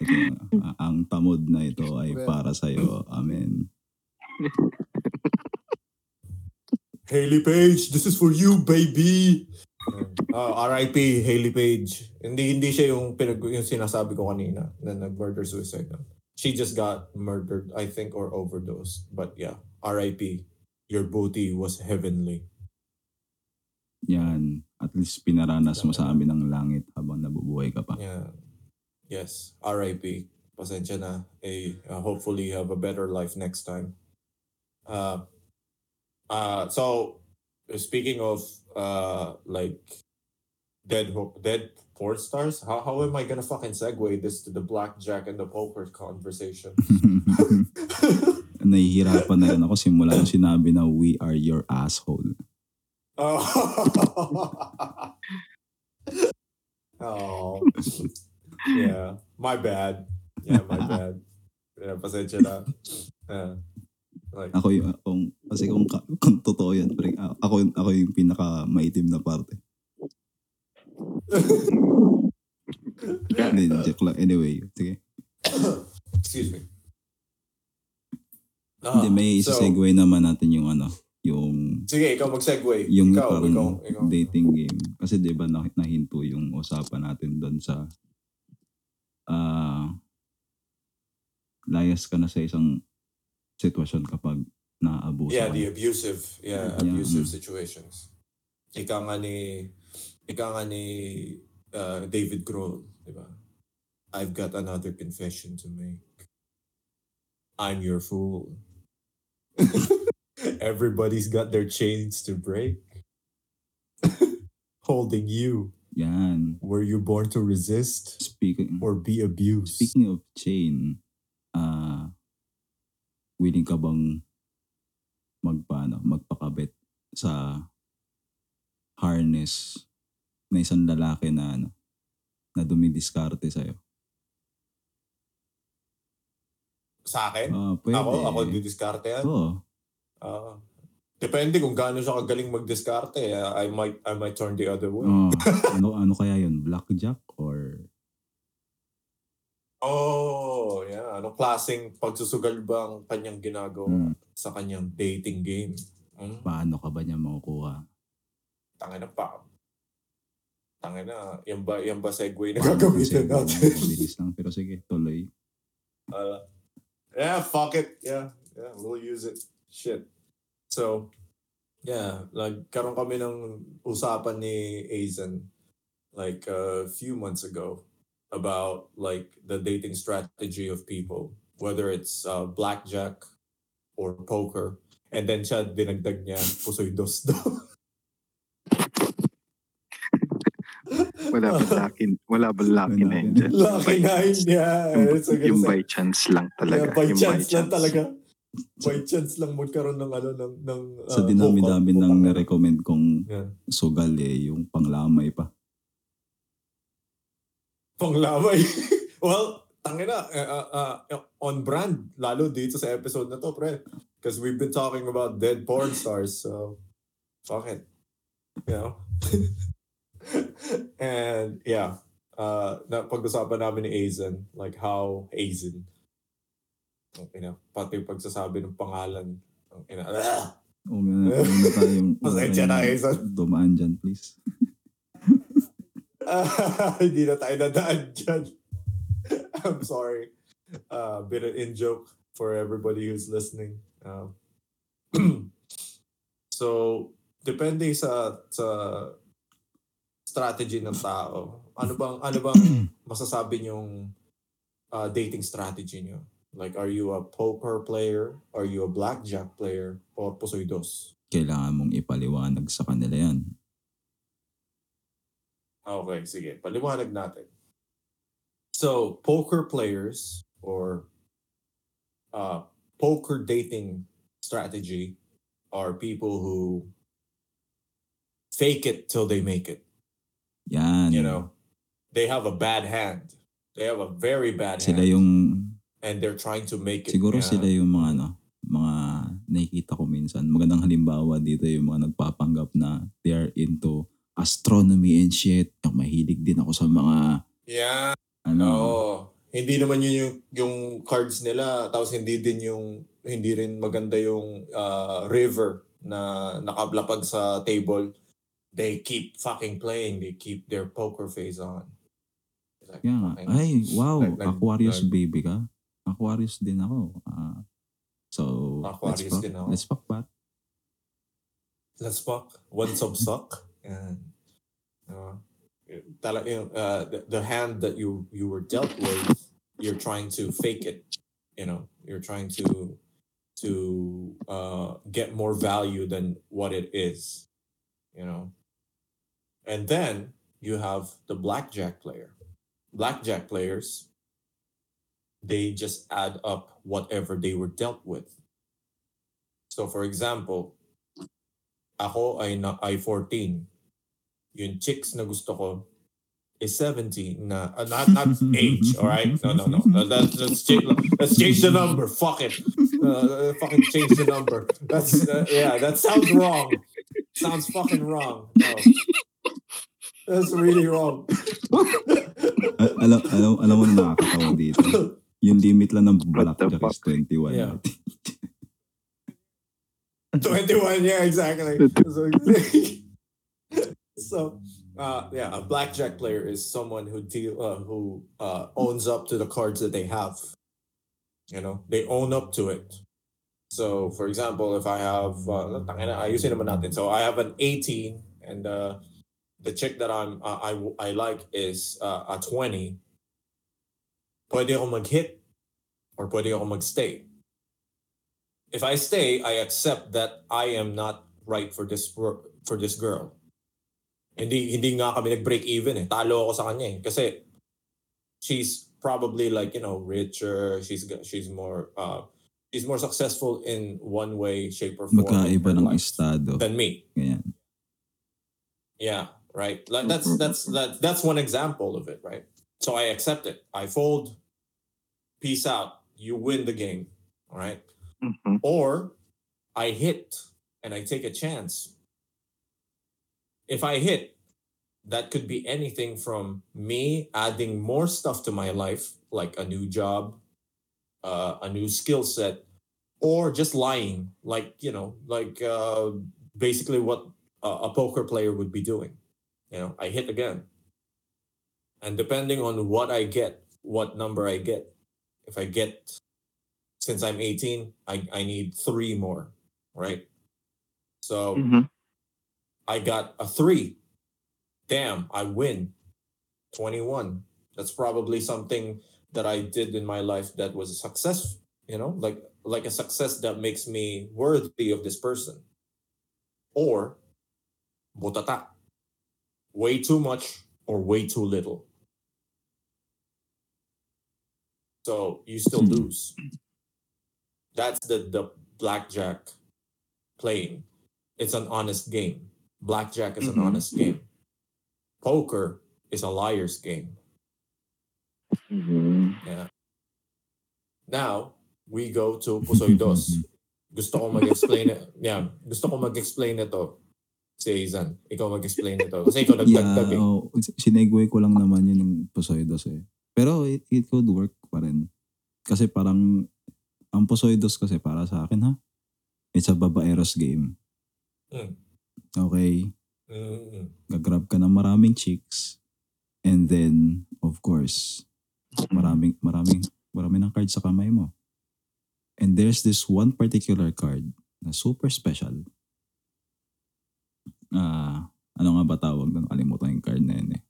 Sige, ah, ang tamod na ito ay para sa'yo. Amen. Haley Page, this is for you, baby. Uh, R.I.P. Haley Page. Hindi hindi siya yung pinag yung sinasabi ko kanina na nag-murder suicide. She just got murdered, I think, or overdosed. But yeah, R.I.P. Your booty was heavenly. Yan. At least pinaranas mo sa amin ang langit habang nabubuhay ka pa. Yeah. Yes. R.I.P. Pasensya na. Eh, uh, hopefully you have a better life next time. Uh, uh, so, speaking of uh, like dead dead porn stars, how, how am I gonna fucking segue this to the blackjack and the poker conversation? Nahihirapan na rin ako simula nung sinabi na we are your asshole. oh. oh. Yeah. My bad. Yeah, my bad. Yeah, pasensya na. Yeah. Like, Ako yung, kung, kasi kung, kung totoo yan, pre, ako, ako yung pinaka maitim na parte. Hindi, joke lang. Anyway, sige. Excuse me. Hindi, Ah, may so, segue naman natin yung ano, yung Sige, ikaw mag-segue. yung ikaw, parang ikaw, ikaw. dating game. Kasi di ba nah- nahinto yung usapan natin doon sa ah layas ka na sa isang sitwasyon kapag naaabuso Yeah, the abusive, yeah, Yeah, abusive mm. situations. Ika nga ni, ika nga ni uh, David Grohl, di ba? I've got another confession to make. I'm your fool. Everybody's got their chains to break. Holding you. Yan. Were you born to resist Speaking, or be abused? speaking of chain, ah willing ka bang magpaano, magpakabit sa harness na isang lalaki na ano, na dumidiskarte sa'yo? Sa akin? Ah, pwede. Ako? Ako didiskarte yan? Oo. Ah. Depende kung gaano siya kagaling magdiskarte. Uh, I might I might turn the other way. Oh, ano ano kaya yun? Blackjack or Oh, yeah. Ano klaseng pagsusugal ba ang kanyang ginagawa Hmm. sa kanyang dating game? Hmm? paano ka ba niya makukuha? Tangina pa. Tangina, yan ba, yan ba segue na gagamitin natin? Mabilis lang. Pero sige, tuloy. Uh, yeah, fuck it. Yeah, yeah, we'll use it. Shit. So, yeah, nagkaroon kami ng usapan ni Aizen like a few months ago about like the dating strategy of people, whether it's uh, blackjack or poker. And then siya dinagdag niya pusoy dos daw. Wala ba lucky, wala ba lucky Wala. nine dyan? Lucky nine, yeah. Yung, It's yung by chance lang talaga. Yeah, by yung chance lang talaga. By chance lang magkaroon ng ano ng ng Sa uh, dinami-dami hook-up. ng na-recommend kong Yeah. sugal eh, yung panglamay pa. Panglamay. well, tangina uh, uh, uh, on brand lalo dito sa episode na to, pre. Because we've been talking about dead porn stars, so fuck it. You know? and yeah, uh, na pag-usapan namin ni Aizen, like how Aizen, you know, pati yung pagsasabi ng pangalan, you know, ah! O huwag na tayong Pasensya na, Hazel. dumaan dyan, please. Hindi na tayo nadaan dyan. I'm sorry. Uh, bit of in joke for everybody who's listening. Um, so, depende sa sa strategy ng tao. Ano bang ano bang masasabi niyong uh, dating strategy niyo? Like, are you a poker player? Are you a blackjack player? Or pusoy dos? Kailangan mong ipaliwanag sa kanila yan. Okay, sige. Paliwanag natin. So, poker players or uh, poker dating strategy are people who fake it till they make it. Yan. You know, they have a bad hand. They have a very bad Sila hand. yung, and they're trying to make it. siguro yeah. sila yung mga ano, mga nakikita ko minsan. Magandang halimbawa dito yung mga nagpapanggap na they are into astronomy and shit. Yung mahilig din ako sa mga Yeah. ano, Oo. Hindi naman yun yung, yung cards nila. Tapos hindi din yung, hindi rin maganda yung uh, river na nakablapag sa table. They keep fucking playing. They keep their poker face on. Like, fucking- Ay, wow. Nag- Aquarius nag- baby ka. Aquarius din ako. Ah, so, let's Aquarius fuck. din ako. Let's fuck back. Let's fuck. One sub suck. And, uh, tala, uh, the, the hand that you you were dealt with, you're trying to fake it. You know, you're trying to to uh, get more value than what it is. You know, and then you have the blackjack player. Blackjack players, they just add up whatever they were dealt with. So, for example, ako ay na ay 14. Yung chicks na gusto ko is 17 na uh, not not age, all right? No, no, no. Uh, Let's let's change, let's change the number. Fuck it. Uh, fucking change the number. That's uh, yeah, that sounds wrong. Sounds fucking wrong. No. That's really wrong. Al- alam, alam, alam mo na nakakatawa dito. Yung limit lang ng What the blackjack is 21. Yeah. 21, yeah, exactly. So, so uh, yeah, a blackjack player is someone who deal uh, who uh, owns up to the cards that they have. You know, they own up to it. So, for example, if I have, uh, tangina, ayusin naman natin. So, I have an 18, and uh, the chick that I'm uh, I I like is uh, a 20. Pwede ako mag-hit or pwede ako mag-stay if I stay, I accept that I am not right for this for this girl. Hindi hindi nga kami nag-break even eh. Talo ako sa kanya eh. Kasi she's probably like, you know, richer, she's she's more uh she's more successful in one way, shape or form Magkaiba ng estado. than me. Ganyan. Yeah, right. That's that's that, that's one example of it, right? So I accept it. I fold. Peace out. You win the game. All right. Mhm. or I hit and I take a chance. If I hit, that could be anything from me adding more stuff to my life, like a new job, uh, a new skill set, or just lying, like, you know, like uh, basically what a, a poker player would be doing. You know, I hit again. And depending on what I get, what number I get, if I get since I'm 18, I, I need three more, right? So Mhm. I got a three. Damn, I win. 21. That's probably something that I did in my life that was a success, you know, like like a success that makes me worthy of this person. Or butata. Way too much or way too little. So you still Hmm. lose. That's the the blackjack playing. It's an honest game. Blackjack is an Mhm. honest game. Poker is a liar's game. Yeah. Now, we go to Pusoy Dos. Gusto ko mag-explain. Yeah, gusto ko mag-explain ito. Si Izan, ikaw mag-explain ito. Kasi ikaw nagdagdag eh. Oh, sinegway ko lang naman yun yung Pusoy Dos eh. Pero it, it could work pa rin. Kasi parang, ang Posoidos kasi para sa akin ha, it's a babaeros game. Mm. Okay, Mm-mm. gagrab ka ng maraming chicks. And then, of course, maraming, maraming, maraming ng card sa kamay mo. And there's this one particular card na super special. Ah, ano nga ba tawag doon? Kalimutan yung card na yun eh.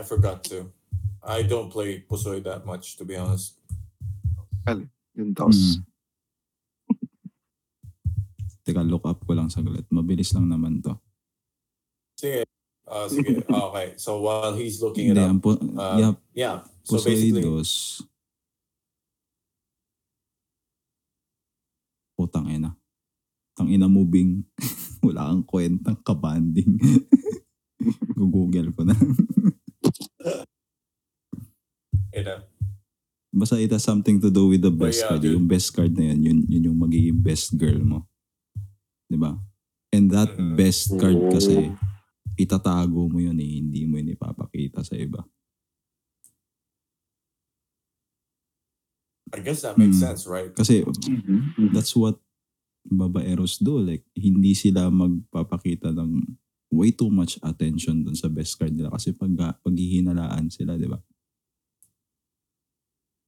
I forgot to. I don't play Pusoy that much, to be honest. Yung dos. mm. Teka, look up ko lang saglit. Mabilis lang naman to. Sige. Uh, sige. Okay. So while he's looking it Hindi, up, po, uh, yeah, yeah. So basically, Poseidus. Putang ina. Tang ina moving. Wala kang kwentang kabanding. Google ko na. Know, Basta it has something to do with the best yeah, card. dude. Yung best card na yun, yun, yun yung magiging best girl mo. Di ba? And that Mhm. best card kasi, itatago mo yun eh. Hindi mo yun ipapakita sa iba. I guess that makes Mm. sense, right? Kasi Mhm. that's what babaeros do. Like, hindi sila magpapakita ng way too much attention dun sa best card nila kasi pag paghihinalaan sila, di ba?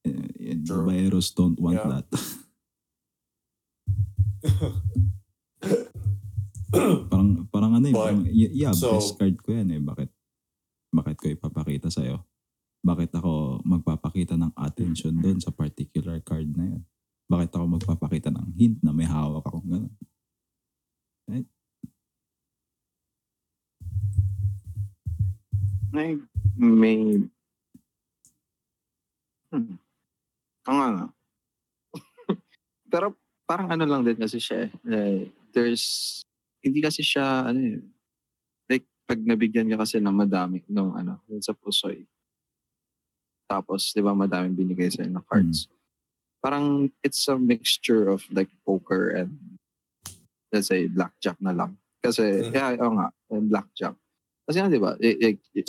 Eh, True. babaeros don't want Yeah. that. parang parang ano eh, parang, yeah, so- best card ko yan eh. Bakit bakit ko ipapakita sa'yo? Bakit ako magpapakita ng attention doon sa particular card na yun? Bakit ako magpapakita ng hint na may hawak akong gano'n? May, may, hmm. Oo nga nga. Pero parang ano lang din kasi siya eh. Like, there's, hindi kasi siya, ano eh, like, pag nabigyan ka kasi ng madami, nung ano, dun sa pusoy. Tapos, di ba, madaming binigay sa'yo na cards. Parang, it's a mixture of like poker and, let's say, blackjack na lang. Kasi, Mhm. yeah, oo nga, and blackjack. Kasi nga, di ba,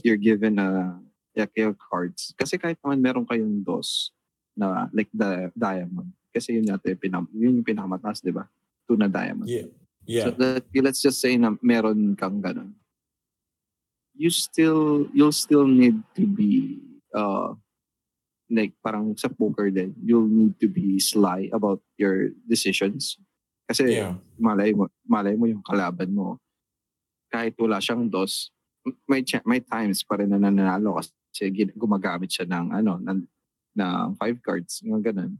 you're given a, like, your cards. Kasi kahit naman meron kayong dos na, like, the diamond. Kasi yun natin, pinam, yun yung pinakamataas, di ba? Two na diamond. Yeah. Yeah. So that, let's just say na meron kang ganun. You still, you'll still need to be, uh, like parang sa poker din, you'll need to be sly about your decisions. Kasi yeah. malay mo, malay mo yung kalaban mo. Kahit wala siyang dos, may, cha- may times pa rin na nananalo kasi gumagamit siya ng ano, ng, ng five cards, yung ganun.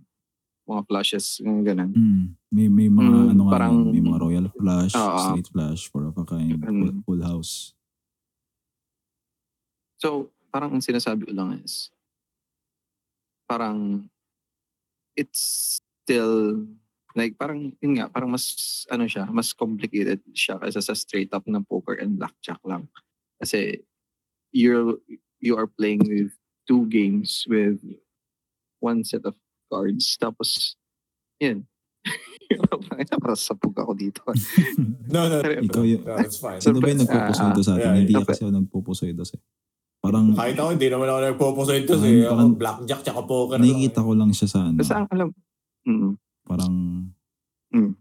Mga flushes, yung ganun. Mm. May, may mga Mm, ano nga parang- may mga royal flush, Oo. straight flush, four of a kind, Mm. full, full house. So, parang ang sinasabi ko lang is, parang, it's still, like, parang, yun nga, parang mas, ano siya, mas complicated siya kaysa sa straight up na poker and blackjack lang. Kasi, you're, you are playing with two games with one set of cards. Tapos, yun. Parang sapog ako dito. No, no, Ikaw yung, no, it's fine. sino ba yung nagpupusoy sa atin? Ah, Hindi yeah. kasi ako nagpupusoy eh. Parang Kahit ako, hindi naman ako nagpo-pusoy ito. Parang- Eh. Parang- blackjack tsaka poker. nakikita ko lang siya sa ano. Basta ang alam, mm, Parang Mm.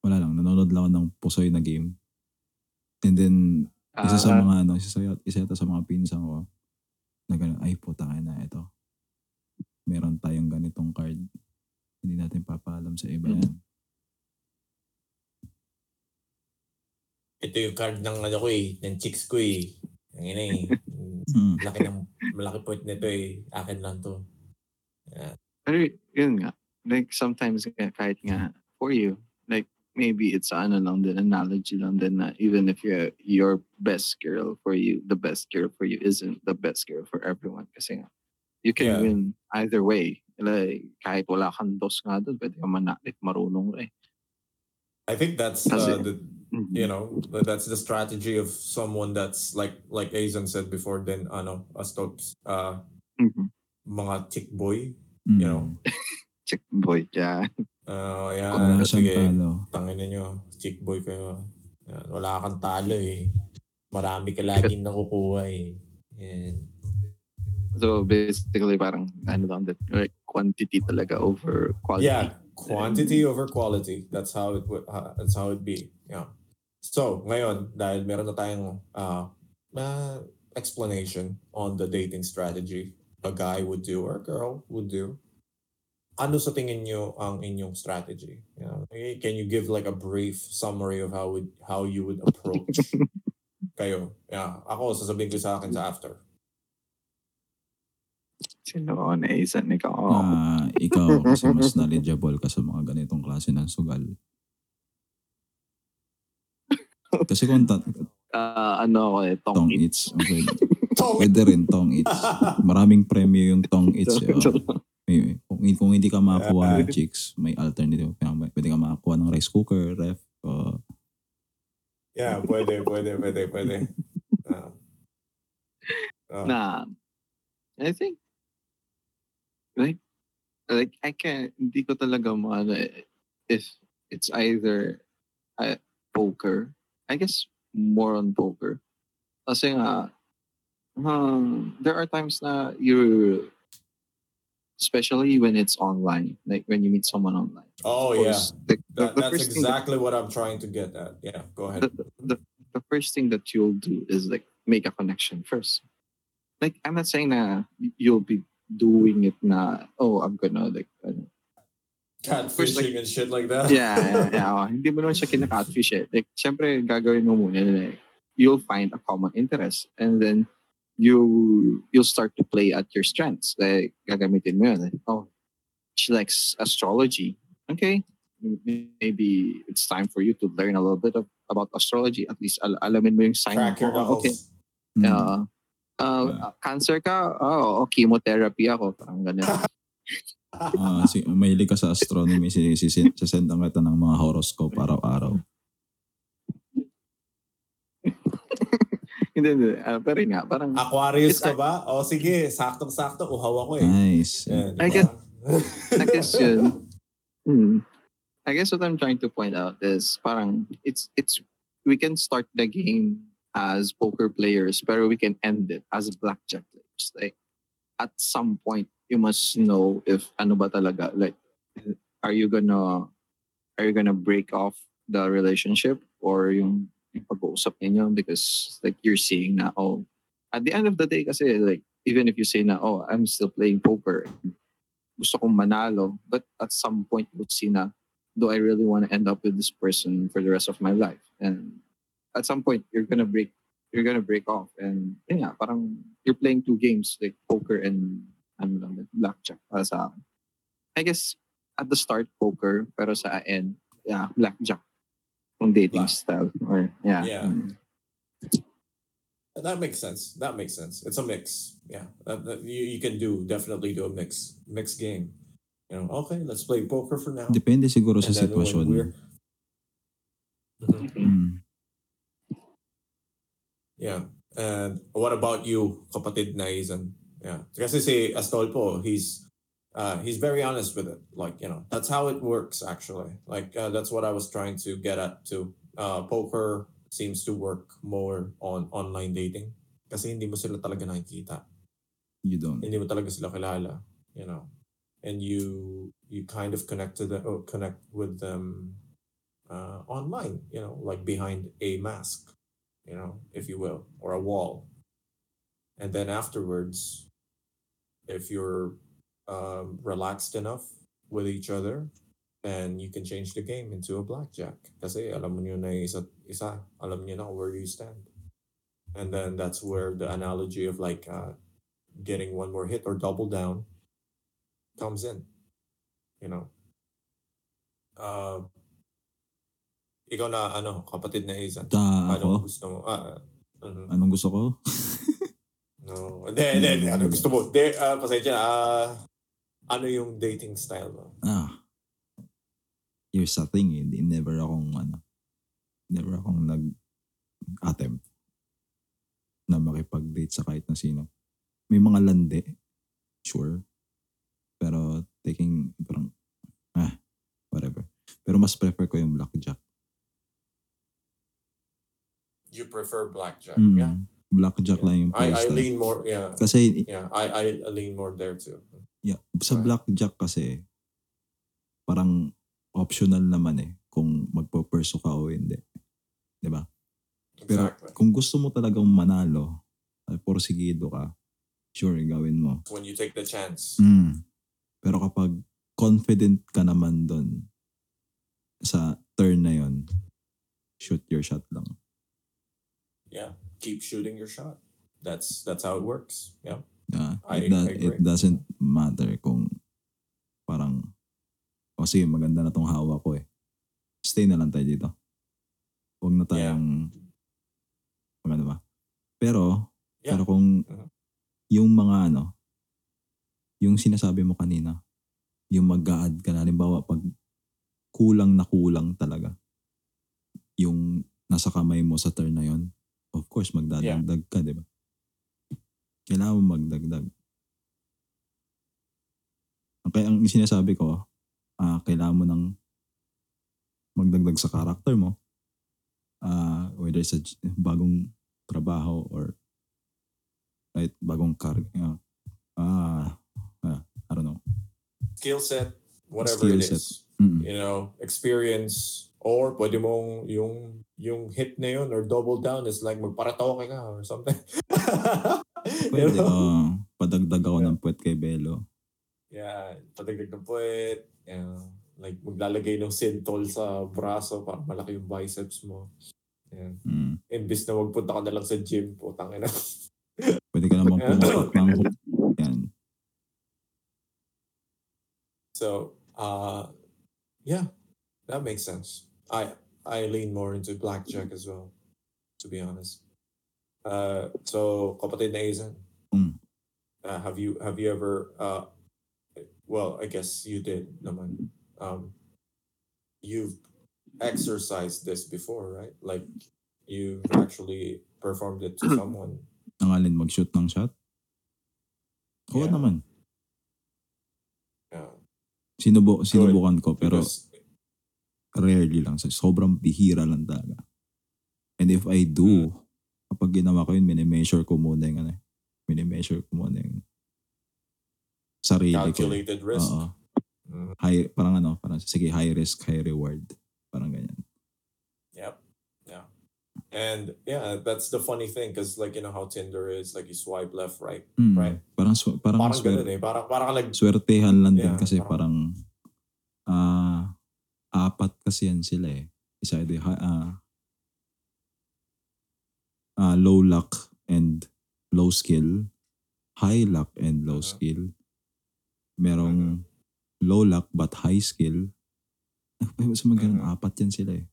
wala lang, nanonood lang ako ng pusoy na game. And then, isa sa ah, mga ano, isa, sa- isa ito sa mga pinsan ko, na gano'n, ay puta na ito. Meron tayong ganitong card. Hindi natin papaalam sa iba yan. Ito yung card ng ano ko eh, ng chicks ko eh. Ang ina eh. Mm. Laki ng, malaki point nito eh. Akin lang to. Pero yun nga, like sometimes nga, kahit nga for you, like maybe it's ano lang din, analogy lang din na even if you're your best girl for you, the best girl for you isn't the best girl for everyone. Kasi nga, you can Yeah. win either way. Like, kahit wala kang dos nga doon, pwede ka manakit marunong eh. I think that's uh, the Mhm. you know that's the strategy of someone that's like like Azan said before. Then ano, a stops uh Mhm. mga tick boy. Mm. You know, Chick boy, yeah. Uh, yeah, Wala siyang sige. talo. Tangin ninyo, chick boy kayo. Yan, wala kang talo eh. Marami ka laging nakukuha eh. Yan. So basically parang ano lang din, like quantity talaga over quality. Yeah, quantity over quality. That's how it would. Uh, that's how it be. Yeah. So ngayon, dahil meron na tayong uh, uh, explanation on the dating strategy a guy would do or a girl would do. Ano sa tingin nyo ang inyong strategy? You know, can you give like a brief summary of how would how you would approach kayo? Yeah, ako sasabihin ko sa akin sa after. Sino ako na isa, ikaw ako. Ah, ikaw kasi mas knowledgeable ka sa mga ganitong klase ng sugal. Kasi kung ta- Ah, ano ako eh, tong tong it. eats, okay. pwede rin tong eats. Maraming premyo yung tong eats. eh, oh. May- kung, kung hindi ka makakuha ng chicks, may alternative. Kaya Pwede ka makakuha ng rice cooker, ref. Uh, yeah, pwede, pwede, pwede, pwede. Uh, uh, na I think like like I can hindi ko talaga maano eh, if it's either uh, poker I guess more on poker kasi nga um, there are times na you especially when it's online like when you meet someone online oh Of yeah. the, the, That, the that's thing that- exactly what I'm trying to get at. Yeah, go ahead. the, the first thing that you'll do is like make a connection first. Like I'm not saying na you'll be doing it na oh I'm gonna like ano. Catfishing and shit like that. yeah yeah, yeah oh, hindi mo naman siya kinaka-catfish eh. Like syempre gagawin mo muna like you'll find a common interest and then you you'll start to play at your strengths. Like gagamitin mo yun. Like, oh she likes astrology. Okay. Maybe it's time for you to learn a little bit of, about astrology. At least al- alamin mo yung sign Crack your mo. knuckles. Okay. mm, Uh, uh, Yeah. cancer ka? Oo, oh, chemotherapy ako. Parang ganun. ah, si, mahilig ka sa astronomy, si, si, si, sasendan kita ng mga horoscope araw-araw. hindi, hindi. Uh, pero yun nga, parang, Aquarius ka ba? O sige, saktong-sakto. Uhaw ako eh. Nice. Yan, I diba? guess- I guess yun. Hmm. I guess what I'm trying to point out is parang it's it's we can start the game as poker players, pero we can end it as blackjack players. Like at some point, you must know if ano ba talaga. Like, are you gonna are you gonna break off the relationship or yung, yung pag-uusap ninyo because like you're seeing na oh at the end of the day kasi like even if you say na oh I'm still playing poker gusto kong manalo but at some point you'll see na do I really want to end up with this person for the rest of my life? And at some point you're gonna break you're gonna break off. And yun nga parang you're playing two games like poker and ano lang blackjack para sa I guess at the start poker pero sa end yeah blackjack dating Black. style or yeah Yeah. mm. That makes sense. That makes sense. It's a mix. Yeah, that, that- you, you can do definitely do a mix mix game. You know, okay, let's play poker for now. Depende siguro sa And then when sitwasyon. we're- Mhm. Mm. Yeah. And what about you, kapatid na Izan? Yeah. Kasi si Astolpo, he's uh, he's very honest with it. Like, you know, that's how it works actually. Like uh, that's what I was trying to get at too. Uh, poker seems to work more on online dating. Kasi hindi mo sila talaga nakikita. You don't. Hindi mo talaga sila kilala, you know. And you you kind of connect to the connect with them uh, online, you know, like behind a mask, you know, if you will, or a wall. And then afterwards, if you're um, relaxed enough with each other, then you can change the game into a blackjack. Kasi alam mo nyo na isa, isa alam nyo na where you stand. And then that's where the analogy of like uh, getting one more hit or double down comes in. You know. Uh, ikaw na ano, kapatid na Izan. Ta Ano ako, gusto mo? Ah, mhm. anong gusto ko? no. Hindi, hindi, hindi. Ano gusto mo? De, ah, pasensya. Ah, ano yung dating style mo? ah, here's the thing, eh, never akong, ano, never akong nag-attempt na makipag-date sa kahit na sino. May mga lande, sure. Pero taking, parang, ah, whatever. Pero mas prefer ko yung blackjack. You prefer blackjack? Mm, Yeah. Blackjack Yeah. lang yung I, I playstyle. lean more, yeah. Kasi Yeah, I, I lean more there too. Yeah, sa Right. blackjack kasi parang optional naman eh kung magpo-perso ka o hindi. 'Di ba? Pero Exactly. kung gusto mo talagang manalo, at porsigido ka, sure, gawin mo. When you take the chance. Mm. Pero kapag confident ka naman doon sa turn na yon, shoot your shot lang. Yeah. Keep shooting your shot. That's that's how it works. Yeah. Yeah, I- it, da- I it agree. doesn't matter kung parang, o sige, maganda na tong hawak ko eh. Stay na lang tayo dito. Huwag na tayong, maganda ba? Pero, Yeah. pero kung Mhm. yung mga ano, yung sinasabi mo kanina, yung mag-a-add ka na, halimbawa pag kulang na kulang talaga, yung nasa kamay mo sa turn na yon, of course, magdadagdag ka, di ba? Kailangan mo magdagdag. Kaya ang sinasabi ko, ah kailangan mo ng magdagdag sa character mo. Ah, whether sa bagong trabaho or right, bagong car. ah, ah, ah, I don't know. Skill set, whatever Skill it set. is. Mm. You know, experience or pwede mong yung yung hit na yun or double down is like magparatoke ka or something. you Pwede, know? oh, padagdag ako Yeah. ng puwet kay Belo. Yeah, padagdag ng puwet. Yeah. Like maglalagay ng sintol sa braso para malaki yung biceps mo. Yeah. Mm. Imbis na magpunta ka na lang sa gym, putang ina. Pwede ka naman pumasok ng yan. So, uh, yeah, that makes sense. I I lean more into blackjack as well, to be honest. Uh, so kapatid na Izan, Mm. uh, have you have you ever uh, well, I guess you did naman. Um, you've exercised this before, right? Like you've actually performed it to someone. Ang alin mag-shoot ng shot? Oo Yeah. naman. Sinubo, sinubukan ko pero Because- rarely lang. So, sobrang bihira lang talaga. And if I do, Hmm. kapag ginawa ko yun, minimeasure ko muna yung ano, minimeasure ko muna yung sarili ko. calculated risk. Oo. Mhm. High, parang ano, parang sige, high risk, high reward. Parang ganyan. Yep. Yeah. And yeah, that's the funny thing because like you know how Tinder is, like you swipe left, right. Mm, Right. Parang, sw- parang, Parang swer- ganun eh. Parang, parang nag... swertehan lang din Yeah, kasi parang- parang ah apat kasi yan sila eh. Isa ito ah ah, low luck and low skill, high luck and low Mhm. skill. Merong low luck but high skill. Ay, mas magandang Mhm. apat yan sila eh.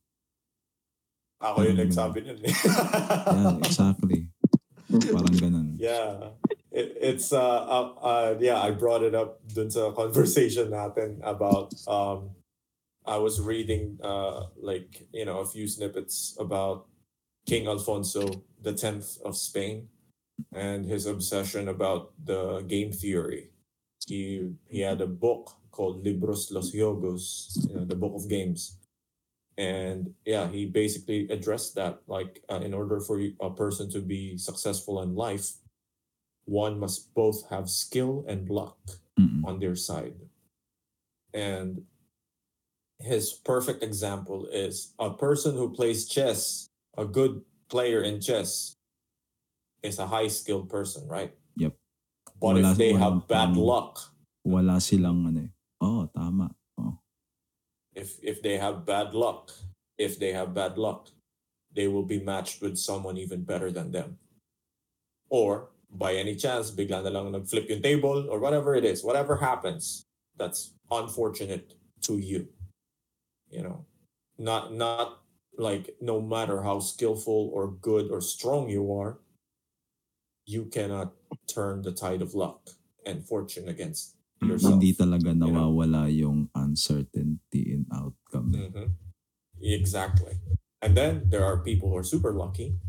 Ako yung nagsabi nun eh. Yeah, exactly. Parang ganun. yeah. It, it's, uh, uh, uh, yeah, I brought it up dun sa conversation natin about, um, I was reading, uh, like, you know, a few snippets about King Alfonso the 10th of Spain and his obsession about the game theory. He, he had a book called Libros los Juegos, you know, the book of games. And yeah, he basically addressed that. Like, uh, in order for a person to be successful in life, one must both have skill and luck Mm-mm. on their side. And his perfect example is a person who plays chess, a good player in chess, is a high skilled person, right? Yep. But Wala- if they walang have bad pang- luck, Wala silang ano eh. Oo, tama. Oo. if if they have bad luck, if they have bad luck, they will be matched with someone even better than them. Or by any chance, bigla na lang nag-flip yung table or whatever it is, whatever happens, that's unfortunate to you. You know, not not like no matter how skillful or good or strong you are, you cannot turn the tide of luck and fortune against yourself. Hindi talaga know? nawawala yung uncertainty in outcome. Mhm. Exactly. And then there are people who are super lucky.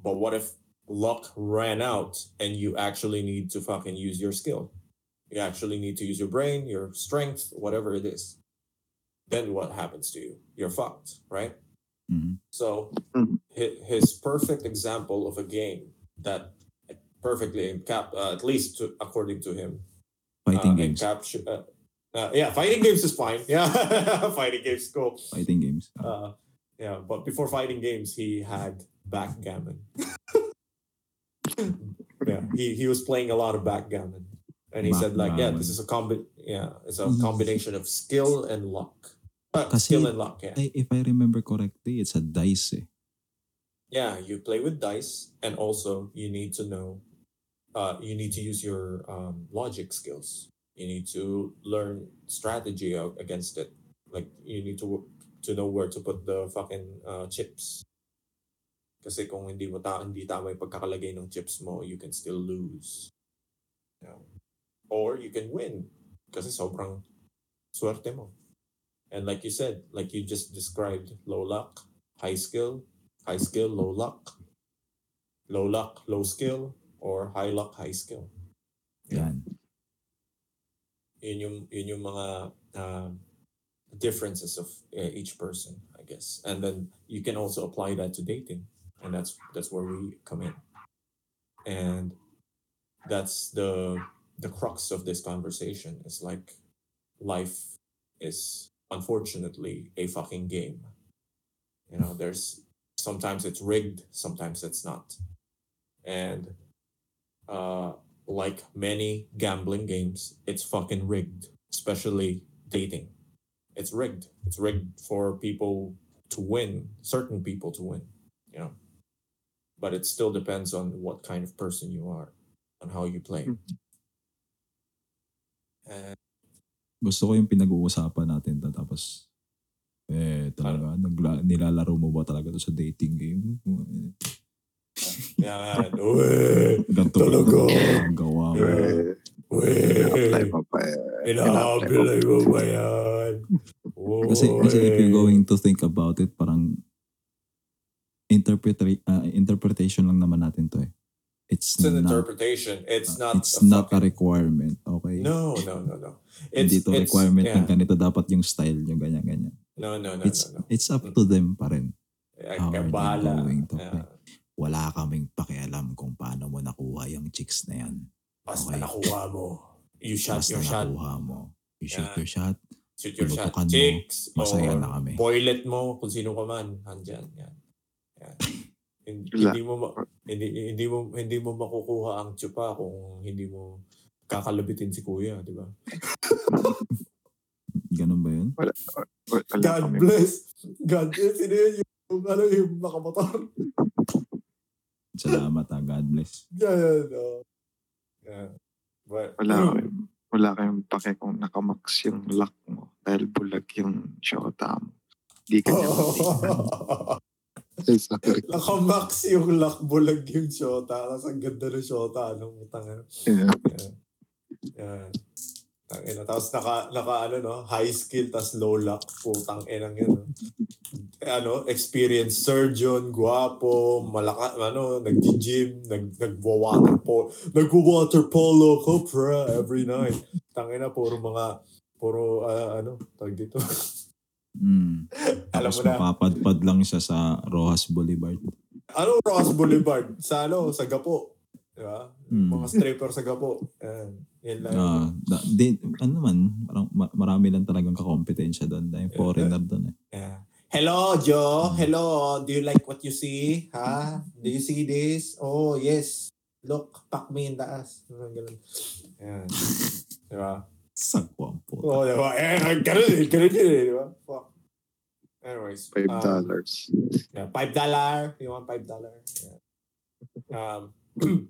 But what if luck ran out and you actually need to fucking use your skill? You actually need to use your brain, your strength, whatever it is. Then what happens to you? You're fucked, right? Mhm. So Mhm. his perfect example of a game that perfectly encap, uh, at least to, according to him, Fighting uh, games. encapsu- uh, uh, yeah, fighting games is fine. Yeah, fighting games cool. Fighting games. Uh, yeah, but before fighting games, he had backgammon. yeah, he, he was playing a lot of backgammon, and he said like, yeah, this is a combi- yeah, it's a combination of skill and luck. Uh, Kasi- skill and luck, yeah. Ay, if I remember correctly, it's a dice eh. Yeah, you play with dice, and also you need to know, uh, you need to use your um, logic skills. You need to learn strategy out against it. Like you need to to know where to put the fucking uh, chips. Kasi kung hindi mo ta hindi tama yung pagkakalagay ng chips mo, you can still lose. Yeah. Or you can win kasi sobrang swerte mo. And like you said, like you just described, low luck, high skill, high skill, low luck, low luck, low skill, or high luck, high skill. Yan. Yun yung, yun yung mga um, differences of uh, each person, I guess. And then you can also apply that to dating. And that's that's where we come in. And that's the the crux of this conversation. It's like life is unfortunately a fucking game. You know, there's sometimes it's rigged, sometimes it's not. And uh like many gambling games, it's fucking rigged, especially dating. It's rigged. It's rigged for people to win, certain people to win, you know. But it still depends on what kind of person you are, on how you play. And Gusto ko yung pinag-uusapan natin tapos eh talaga nagla- nilalaro mo ba talaga to sa dating game? yan, uwe, Ganto Talaga. ang gawa mo. Apply uwe, mo pa eh. inaapilay mo ba yan? Kasi, kasi if you're going to think about it, parang interpreta- ah, interpretation lang naman natin to eh. It's, It's an not, interpretation. It's ah, not. it's a not a fucking- requirement. Okay? No, no, no, no. It's, Hindi to it's- requirement yeah. ng ganito dapat yung style nyo, ganyan-ganyan. No, no, no, It's no, no. it's up to them pa rin. Ay, how are bahala. to Yeah. Wala kaming pakialam kung paano mo nakuha yung chicks na yan. Basta Okay. nakuha mo. You shot Basta your shot. nakuha mo. You shoot Yeah. your shot. Shoot your shot. Pinutukan mo. Chicks. Masaya na kami. Boylet mo. Kung sino ka man. Andyan. Yan. Yan. Wala. hindi mo ma- hindi hindi mo hindi mo makukuha ang tsupa kung hindi mo kakalabitin si kuya, di ba? Ganun ba yun? Wala God kami. bless. God bless. Sino yun yung, ano, yung nakamotor? Salamat ha. God bless. Yan. Oh. Yeah. But, Wala kayong, wala kayong pake kung nakamax yung luck mo dahil bulag yung shota mo. Di ka niya matipan. Sorry. Nakamax yung luck bulag yung shota. Tapos ang ganda ng shota. Anong utang ano. Yeah. Yan. Yan. Tangina. Tapos naka, naka ano no, high skill tas low luck. Putang inang yan. No? Eh, ano, experienced surgeon, guwapo, malaka, ano, nag-gym, nag, nagwa-water polo, nagwa-water polo, copra every night. Tangina, puro mga, puro, ah, ano, tawag dito. Mm. Alam Tapos mo na. mapapadpad lang siya sa Rojas Boulevard. Ano, Ross Boulevard? Sa ano, sa Gapo. Di ba? Mm. Mga stripper sa Gapo. Yan. Yan lang. Ah, da, di, ano man, parang ma- marami lang talagang kakompetensya doon. Dahil foreigner doon eh. Yeah. Hello, Joe. Hello. Do you like what you see? Ha? Do you see this? Oh, yes. Look, pack me in the ass. Ganun, ganun. Yan. Ba? Sagwang po. Oh? Eh, eh. Ganun yun eh. Di ba? Fuck. Anyways. Five um, dollars. Yeah, five dollar. You want five dollar? Yeah. Um.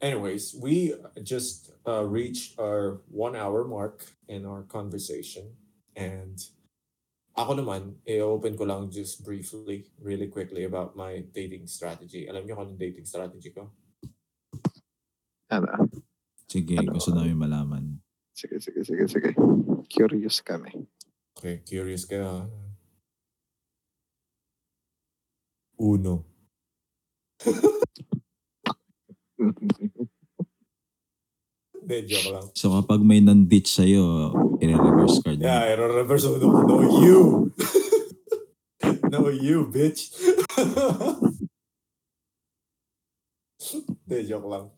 anyways, we just uh, reached our one hour mark in our conversation, and ako naman, i-open ko lang just briefly, really quickly about my dating strategy. Alam niyo kung anong dating strategy ko? Ano? Sige, Ano? gusto namin malaman. Sige, sige, sige, sige. Curious kami. Okay, curious kayo ha? Uno. Hindi, joke lang. So kapag may nanditch sa'yo, i-reverse card mo. Yeah, i-reverse mo. No, no you. no you, bitch. Hindi, joke lang.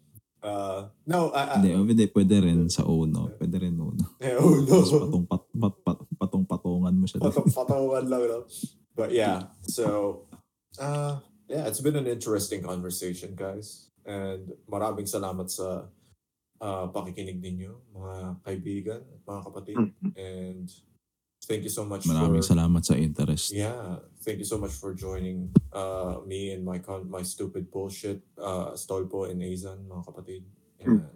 Uh, no, I, I, Hindi, oh, hindi, pwede rin sa uno. Pwede rin uno. eh, oh Tapos patong, pat, pat, pat, patong-patungan mo siya. Patong, patungan lang, no? But yeah, so, uh, yeah, it's been an interesting conversation, guys. And maraming salamat sa uh, pakikinig ninyo, mga kaibigan, at mga kapatid. Mhm. And thank you so much Maraming for... salamat sa interest. Yeah, thank you so much for joining uh, me and my con- my stupid bullshit, uh, Stolpo and Azan, mga kapatid. And,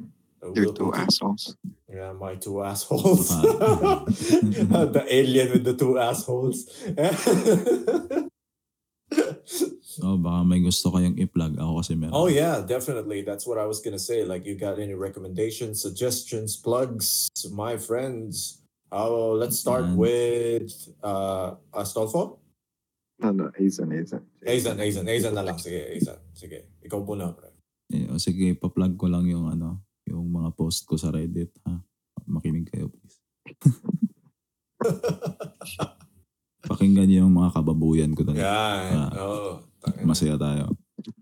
uh, You're we'll- two we'll- assholes. Yeah, my two assholes. The alien with the two assholes. Oh, baka may gusto kayong i-plug. Ako kasi meron. oh yeah, definitely. That's what I was gonna say. Like, you got any recommendations, suggestions, plugs, my friends? Oh, let's start Man. with uh, Astolfo. Ano, Azan, Azan. Azan, Azan, Azan na lang. Sige, Azan. Sige, ikaw muna, pre. Eh, o sige, pa-plug ko lang yung ano, yung mga post ko sa Reddit, ha? Makinig kayo, please. Pakinggan niyo yung mga kababuyan ko talaga. Yan. Ah. oh, tangina. Masaya tayo.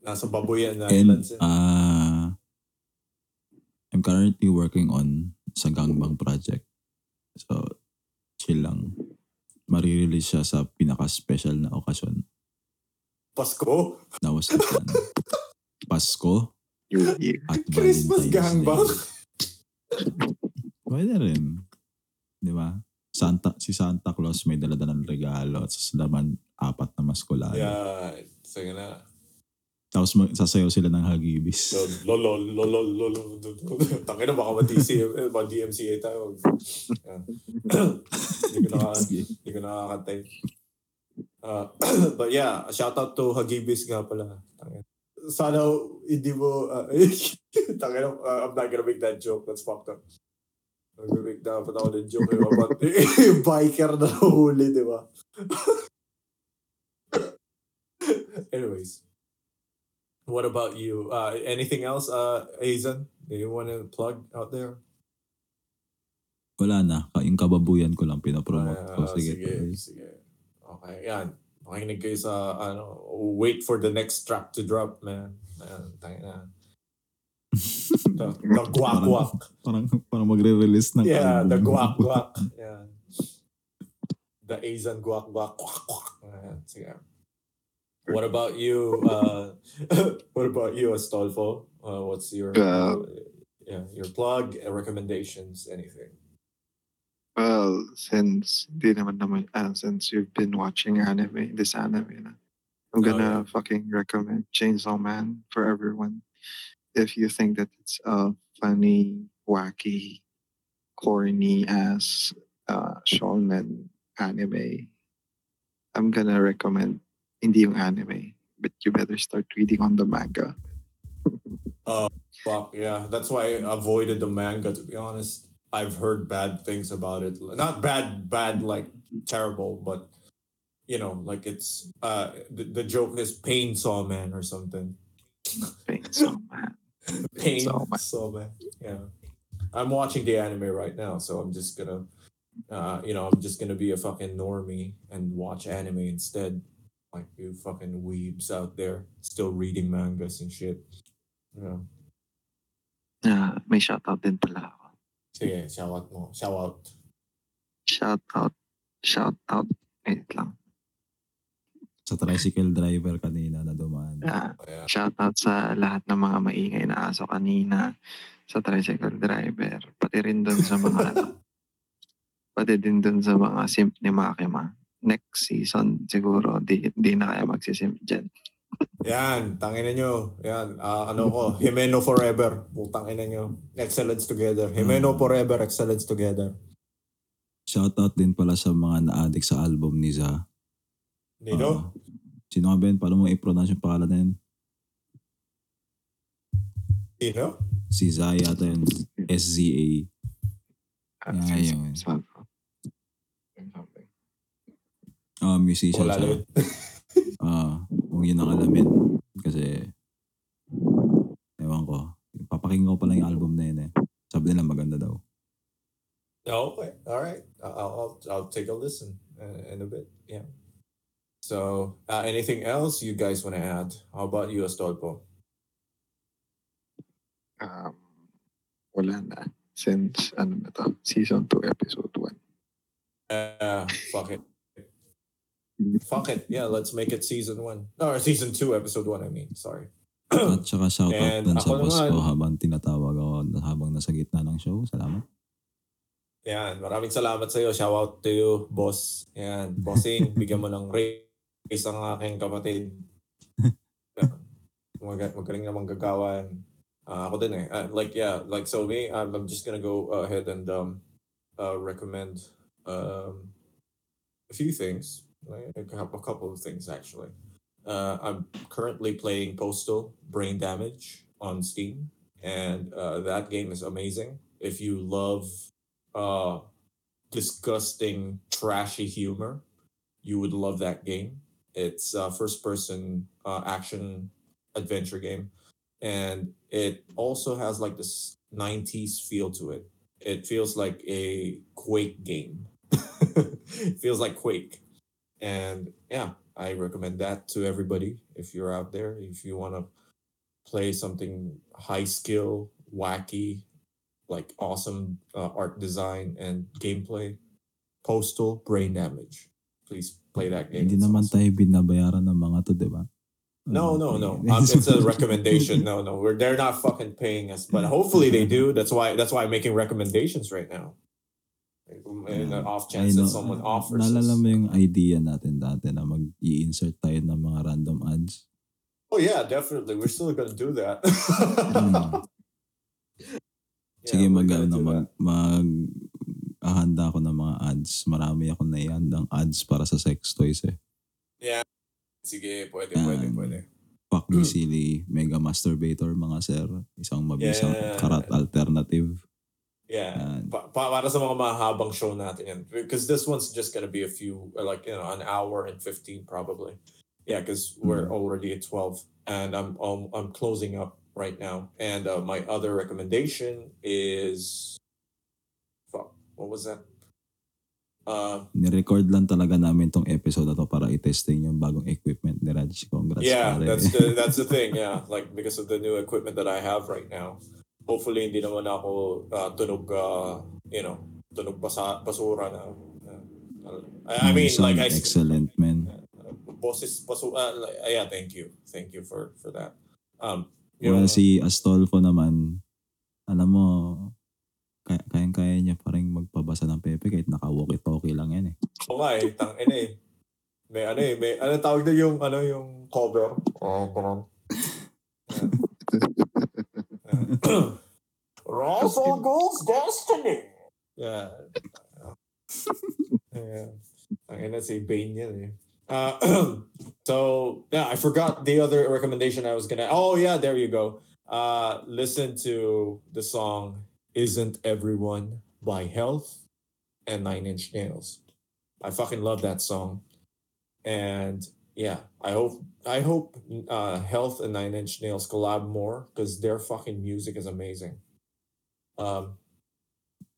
Nasa babuyan na And, uh, I'm currently working on sa Gangbang project. So, chill lang. Marirelease siya sa pinaka-special na okasyon. Pasko? That was the plan. Pasko New Year. at Christmas gangbang? Pwede rin. Di ba? Santa, si Santa Claus may daladalang regalo at sa laman apat na maskulado. Yeah. Sige na. Tapos mag, sasayaw sila ng hagibis. Lolo, lolo, lolo, lolo. Tangina baka ma-DCM, eh, ma-DMCA tayo. Hindi ko naka, hindi ko nakakantay. Uh, but yeah, shout out to Hagibis nga pala. Sana hindi mo, uh, tangina, uh, I'm not gonna make that joke. That's fucked up. I'm gonna make dapat ako ng joke about yung biker na nahuli, di ba? Anyways. What about you? Uh, anything else, uh, Azan? Do you want to plug out there? Wala na. Yung kababuyan ko lang pinapromote ko. Ah, Sige. sige, tuloy. sige. Okay, yan. Makinig kayo sa, ano, wait for the next track to drop, man. Ayan, tayo na. The, the guak-guak. Parang, parang magre-release ng Yeah, the album. guak-guak. Yeah. The. Guak-guak. Ayan, sige. What about you? Uh, what about you, Astolfo? Uh, what's your Uh, yeah your plug, uh, recommendations, anything? Well, since di naman naman, ah, since you've been watching anime, this anime na, I'm Oh, gonna fucking recommend Chainsaw Man for everyone. If you think that it's a funny, wacky, corny ass uh, shonen anime, I'm gonna recommend hindi yung anime, but you better start reading on the manga. Uh fuck yeah, that's why I avoided the manga. To be honest, I've heard bad things about it. Not bad, bad like terrible, but you know, like it's uh the, the joke is pain saw man or something. Chainsaw Man. Pain Saw Man. saw man. Yeah, I'm watching the anime right now, so I'm just gonna, uh, you know, I'm just gonna be a fucking normie and watch anime instead. Like you fucking weebs out there still reading mangas and shit. Yeah. Ah, may shoutout din pala ako. Sige, shout out mo. Shout out. Shout out. Shout out. Wait lang. Sa tricycle driver kanina na dumaan. Ah, Yeah. shout out sa lahat ng mga maingay na aso kanina sa tricycle driver. Pati rin dun sa mga ano, pati din dun sa mga simp ni Makima. Next season siguro di, di na kaya magsisimp dyan. Yan, tangina nyo. Yan, ah, ano ko, Jimeno forever. Putang ina nyo. Excellence together. Jimeno forever, excellence together. Shoutout din pala sa mga na-addict sa album ni Za. Nino? Ah, sino nga Ben? Paano mo i-pronounce yung pangalan na yun? Nino? Si Za yata yun. S-Z-A. Ah, sige, yun. sige. Something. Ah, musician Wala siya. Ah, huwag yun ang alamin. Kasi, ewan ko. Papakinggan ko pa lang yung album na yun eh. Sabi nila maganda daw. Oh, okay. All right. I'll, I'll, I'll take a listen uh, in a bit. Yeah. So, uh, anything else you guys want to add? How about you, Astolpo? Um, wala na. Since, ano na to, season 2, episode 1. Uh, fuck it. Fuck it. Yeah, let's make it season one. Or season two, episode one, I mean. Sorry. At saka shoutout And dun sa boss naman- ko habang tinatawag ako habang nasa gitna ng show. Salamat. Yan, maraming salamat sa iyo. Shout out to you, boss. Yan, bossing, bigyan mo ng raise ang aking kapatid. Mag magaling namang gagawan. Uh, ako din eh. Uh, like, yeah, like, so me, I'm, I'm just gonna go ahead and um, uh, recommend um, a few things. I have a couple of things, actually. Uh, I'm currently playing Postal Brain Damage on Steam, and uh, that game is amazing. If you love uh, disgusting, trashy humor, you would love that game. It's a first person uh, action adventure game. And it also has like this 90s feel to it. It feels like a Quake game. it feels like Quake. And yeah, I recommend that to everybody if you're out there. If you want to play something high skill, wacky, like awesome uh, art design and gameplay. Postal Brain Damage. Please play that game. Hindi naman awesome. tayo binabayaran ng mga to, di ba? No, no, no. Um, it's a recommendation. No, no. We're they're not fucking paying us, but hopefully they do. That's why that's why I'm making recommendations right now. In an off chance no, that someone offers. Naalala us. mo yung idea natin dati na mag-i-insert tayo ng mga random ads? Oh yeah, definitely. We're still gonna do that. Hmm. Yeah, Sige, we're mag, ano, mag, mag, ahanda ako ng mga ads. Marami ako na ihandang ads para sa sex toys eh. Sige, pwede, Yan. pwede, pwede. Fuck me silly, mega masturbator mga sir. Isang mabisang Yeah. karat alternative. Yeah. Yan. Pa- pa- para sa mga mahabang show natin yan. Because this one's just gonna be a few, uh, like, you know, an hour and 15 probably. Yeah, because we're Mhm. already at 12 and I'm um, I'm closing up right now. And uh, my other recommendation is, fuck, what was that? Uh, Nirecord lang talaga namin tong episode na to para i-testing yung bagong equipment ni Raj. Congrats yeah, pare. that's the that's the thing. Yeah, like because of the new equipment that I have right now. Hopefully, hindi naman ako uh, tunog, uh, you know, tunog basa, basura na. uh, I, I mean, sound like I, excellent, man. uh, like, uh, yeah, thank you, thank you for for that. Um, Well, yung, si Astolfo naman, alam mo, kaya, kayang-kaya niya pa rin magpabasa ng Pepe kahit naka-walkie-talkie lang yan eh. Oo nga eh, tang ina eh. May ano eh, may ano tawag na yung ano yung cover. Oh, ganun. Russell Gold's Destiny. Yeah. yeah. Ang ina si Bane yan eh. Uh, so yeah, I forgot the other recommendation I was gonna. Oh yeah, there you go. Uh, listen to the song "Isn't Everyone" by Health and Nine Inch Nails. I fucking love that song, and yeah, I hope I hope uh, Health and Nine Inch Nails collab more because their fucking music is amazing. Um,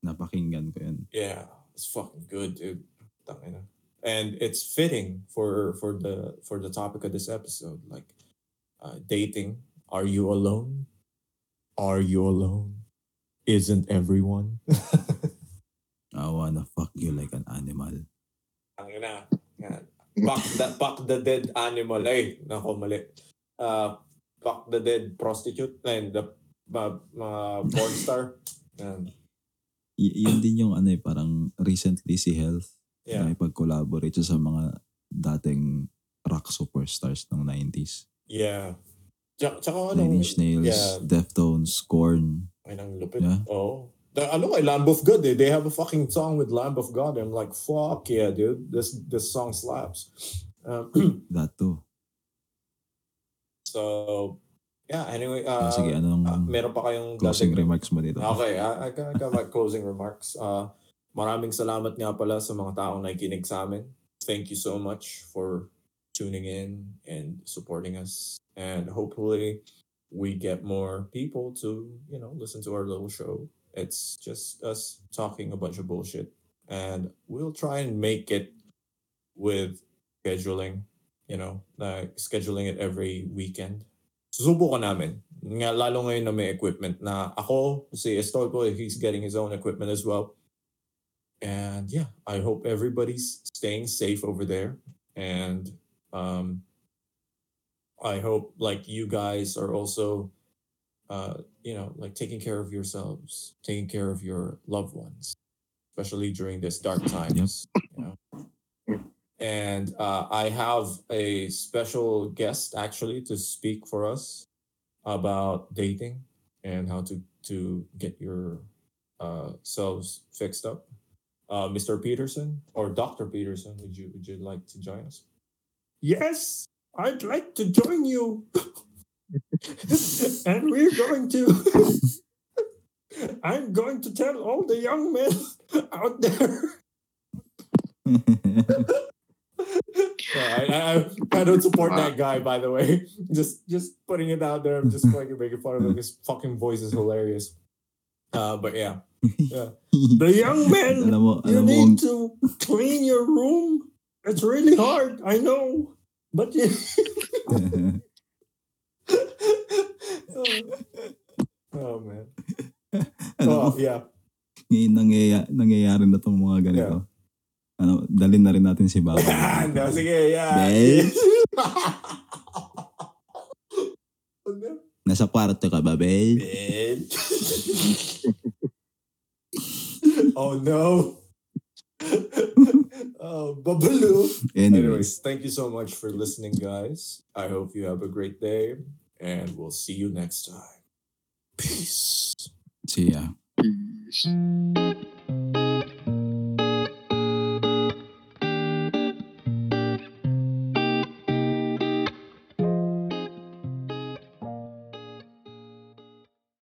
Napakinggan ko yun. yeah, it's fucking good, dude. And it's fitting for for the for the topic of this episode, like uh, dating. Are you alone? Are you alone? Isn't everyone? I wanna fuck you like an animal. Tangina. Yan. Fuck the, fuck the dead animal. Ay, nako mali. Uh, fuck the dead prostitute and the uh, uh, porn star. Yan. Y- yun din yung ano eh, parang recently si Health Yeah. na ipag-collaborate sa mga dating rock superstars ng 90s. Yeah. Tsaka, tsaka ano, Nine Inch Nails, yeah. Deftones, Korn. Ay, nang lupit. Yeah. Oo. The, ano kay Lamb of God, eh. they have a fucking song with Lamb of God. I'm like, fuck yeah, dude. This this song slaps. Um, That too. so, yeah, anyway. Ah, Uh, sige, anong uh, meron pa kayong closing dadagdag? remarks mo dito? Okay, I, I, got, I got my closing remarks. Uh, maraming salamat nga pala sa mga taong nakikinig sa amin. Thank you so much for tuning in and supporting us. And hopefully we get more people to, you know, listen to our little show. It's just us talking a bunch of bullshit. And we'll try and make it with scheduling, you know, like scheduling it every weekend. Susubukan namin. Nga, lalo ngayon na may equipment na ako, si Estolpo, he's getting his own equipment as well. And yeah, I hope everybody's staying safe over there. And um, I hope like you guys are also, uh, you know, like taking care of yourselves, taking care of your loved ones, especially during this dark times. You know? And uh, I have a special guest actually to speak for us about dating and how to to get your uh, selves fixed up. Uh, Mr. Peterson or Dr. Peterson, would you would you like to join us? Yes, I'd like to join you. and we're going to I'm going to tell all the young men out there. I, I, I don't support that guy, by the way. Just just putting it out there. I'm just fucking making fun of him. His fucking voice is hilarious. Uh, but yeah, yeah. the young men, alam mo, you alam need to clean your room. It's really hard, I know, but you. Oh man. mo, Oh yeah. ngayon nangyaya, nangyayari na tong mga ganito. Ano, dalhin na rin natin si Babo. Ah, no, sige, yeah. Babe? Nasa kwarto ka ba, babe? Oh no. oh, babaloo. Anyways, Anyways, thank you so much for listening, guys. I hope you have a great day, and we'll see you next time. Peace. see ya. Peace.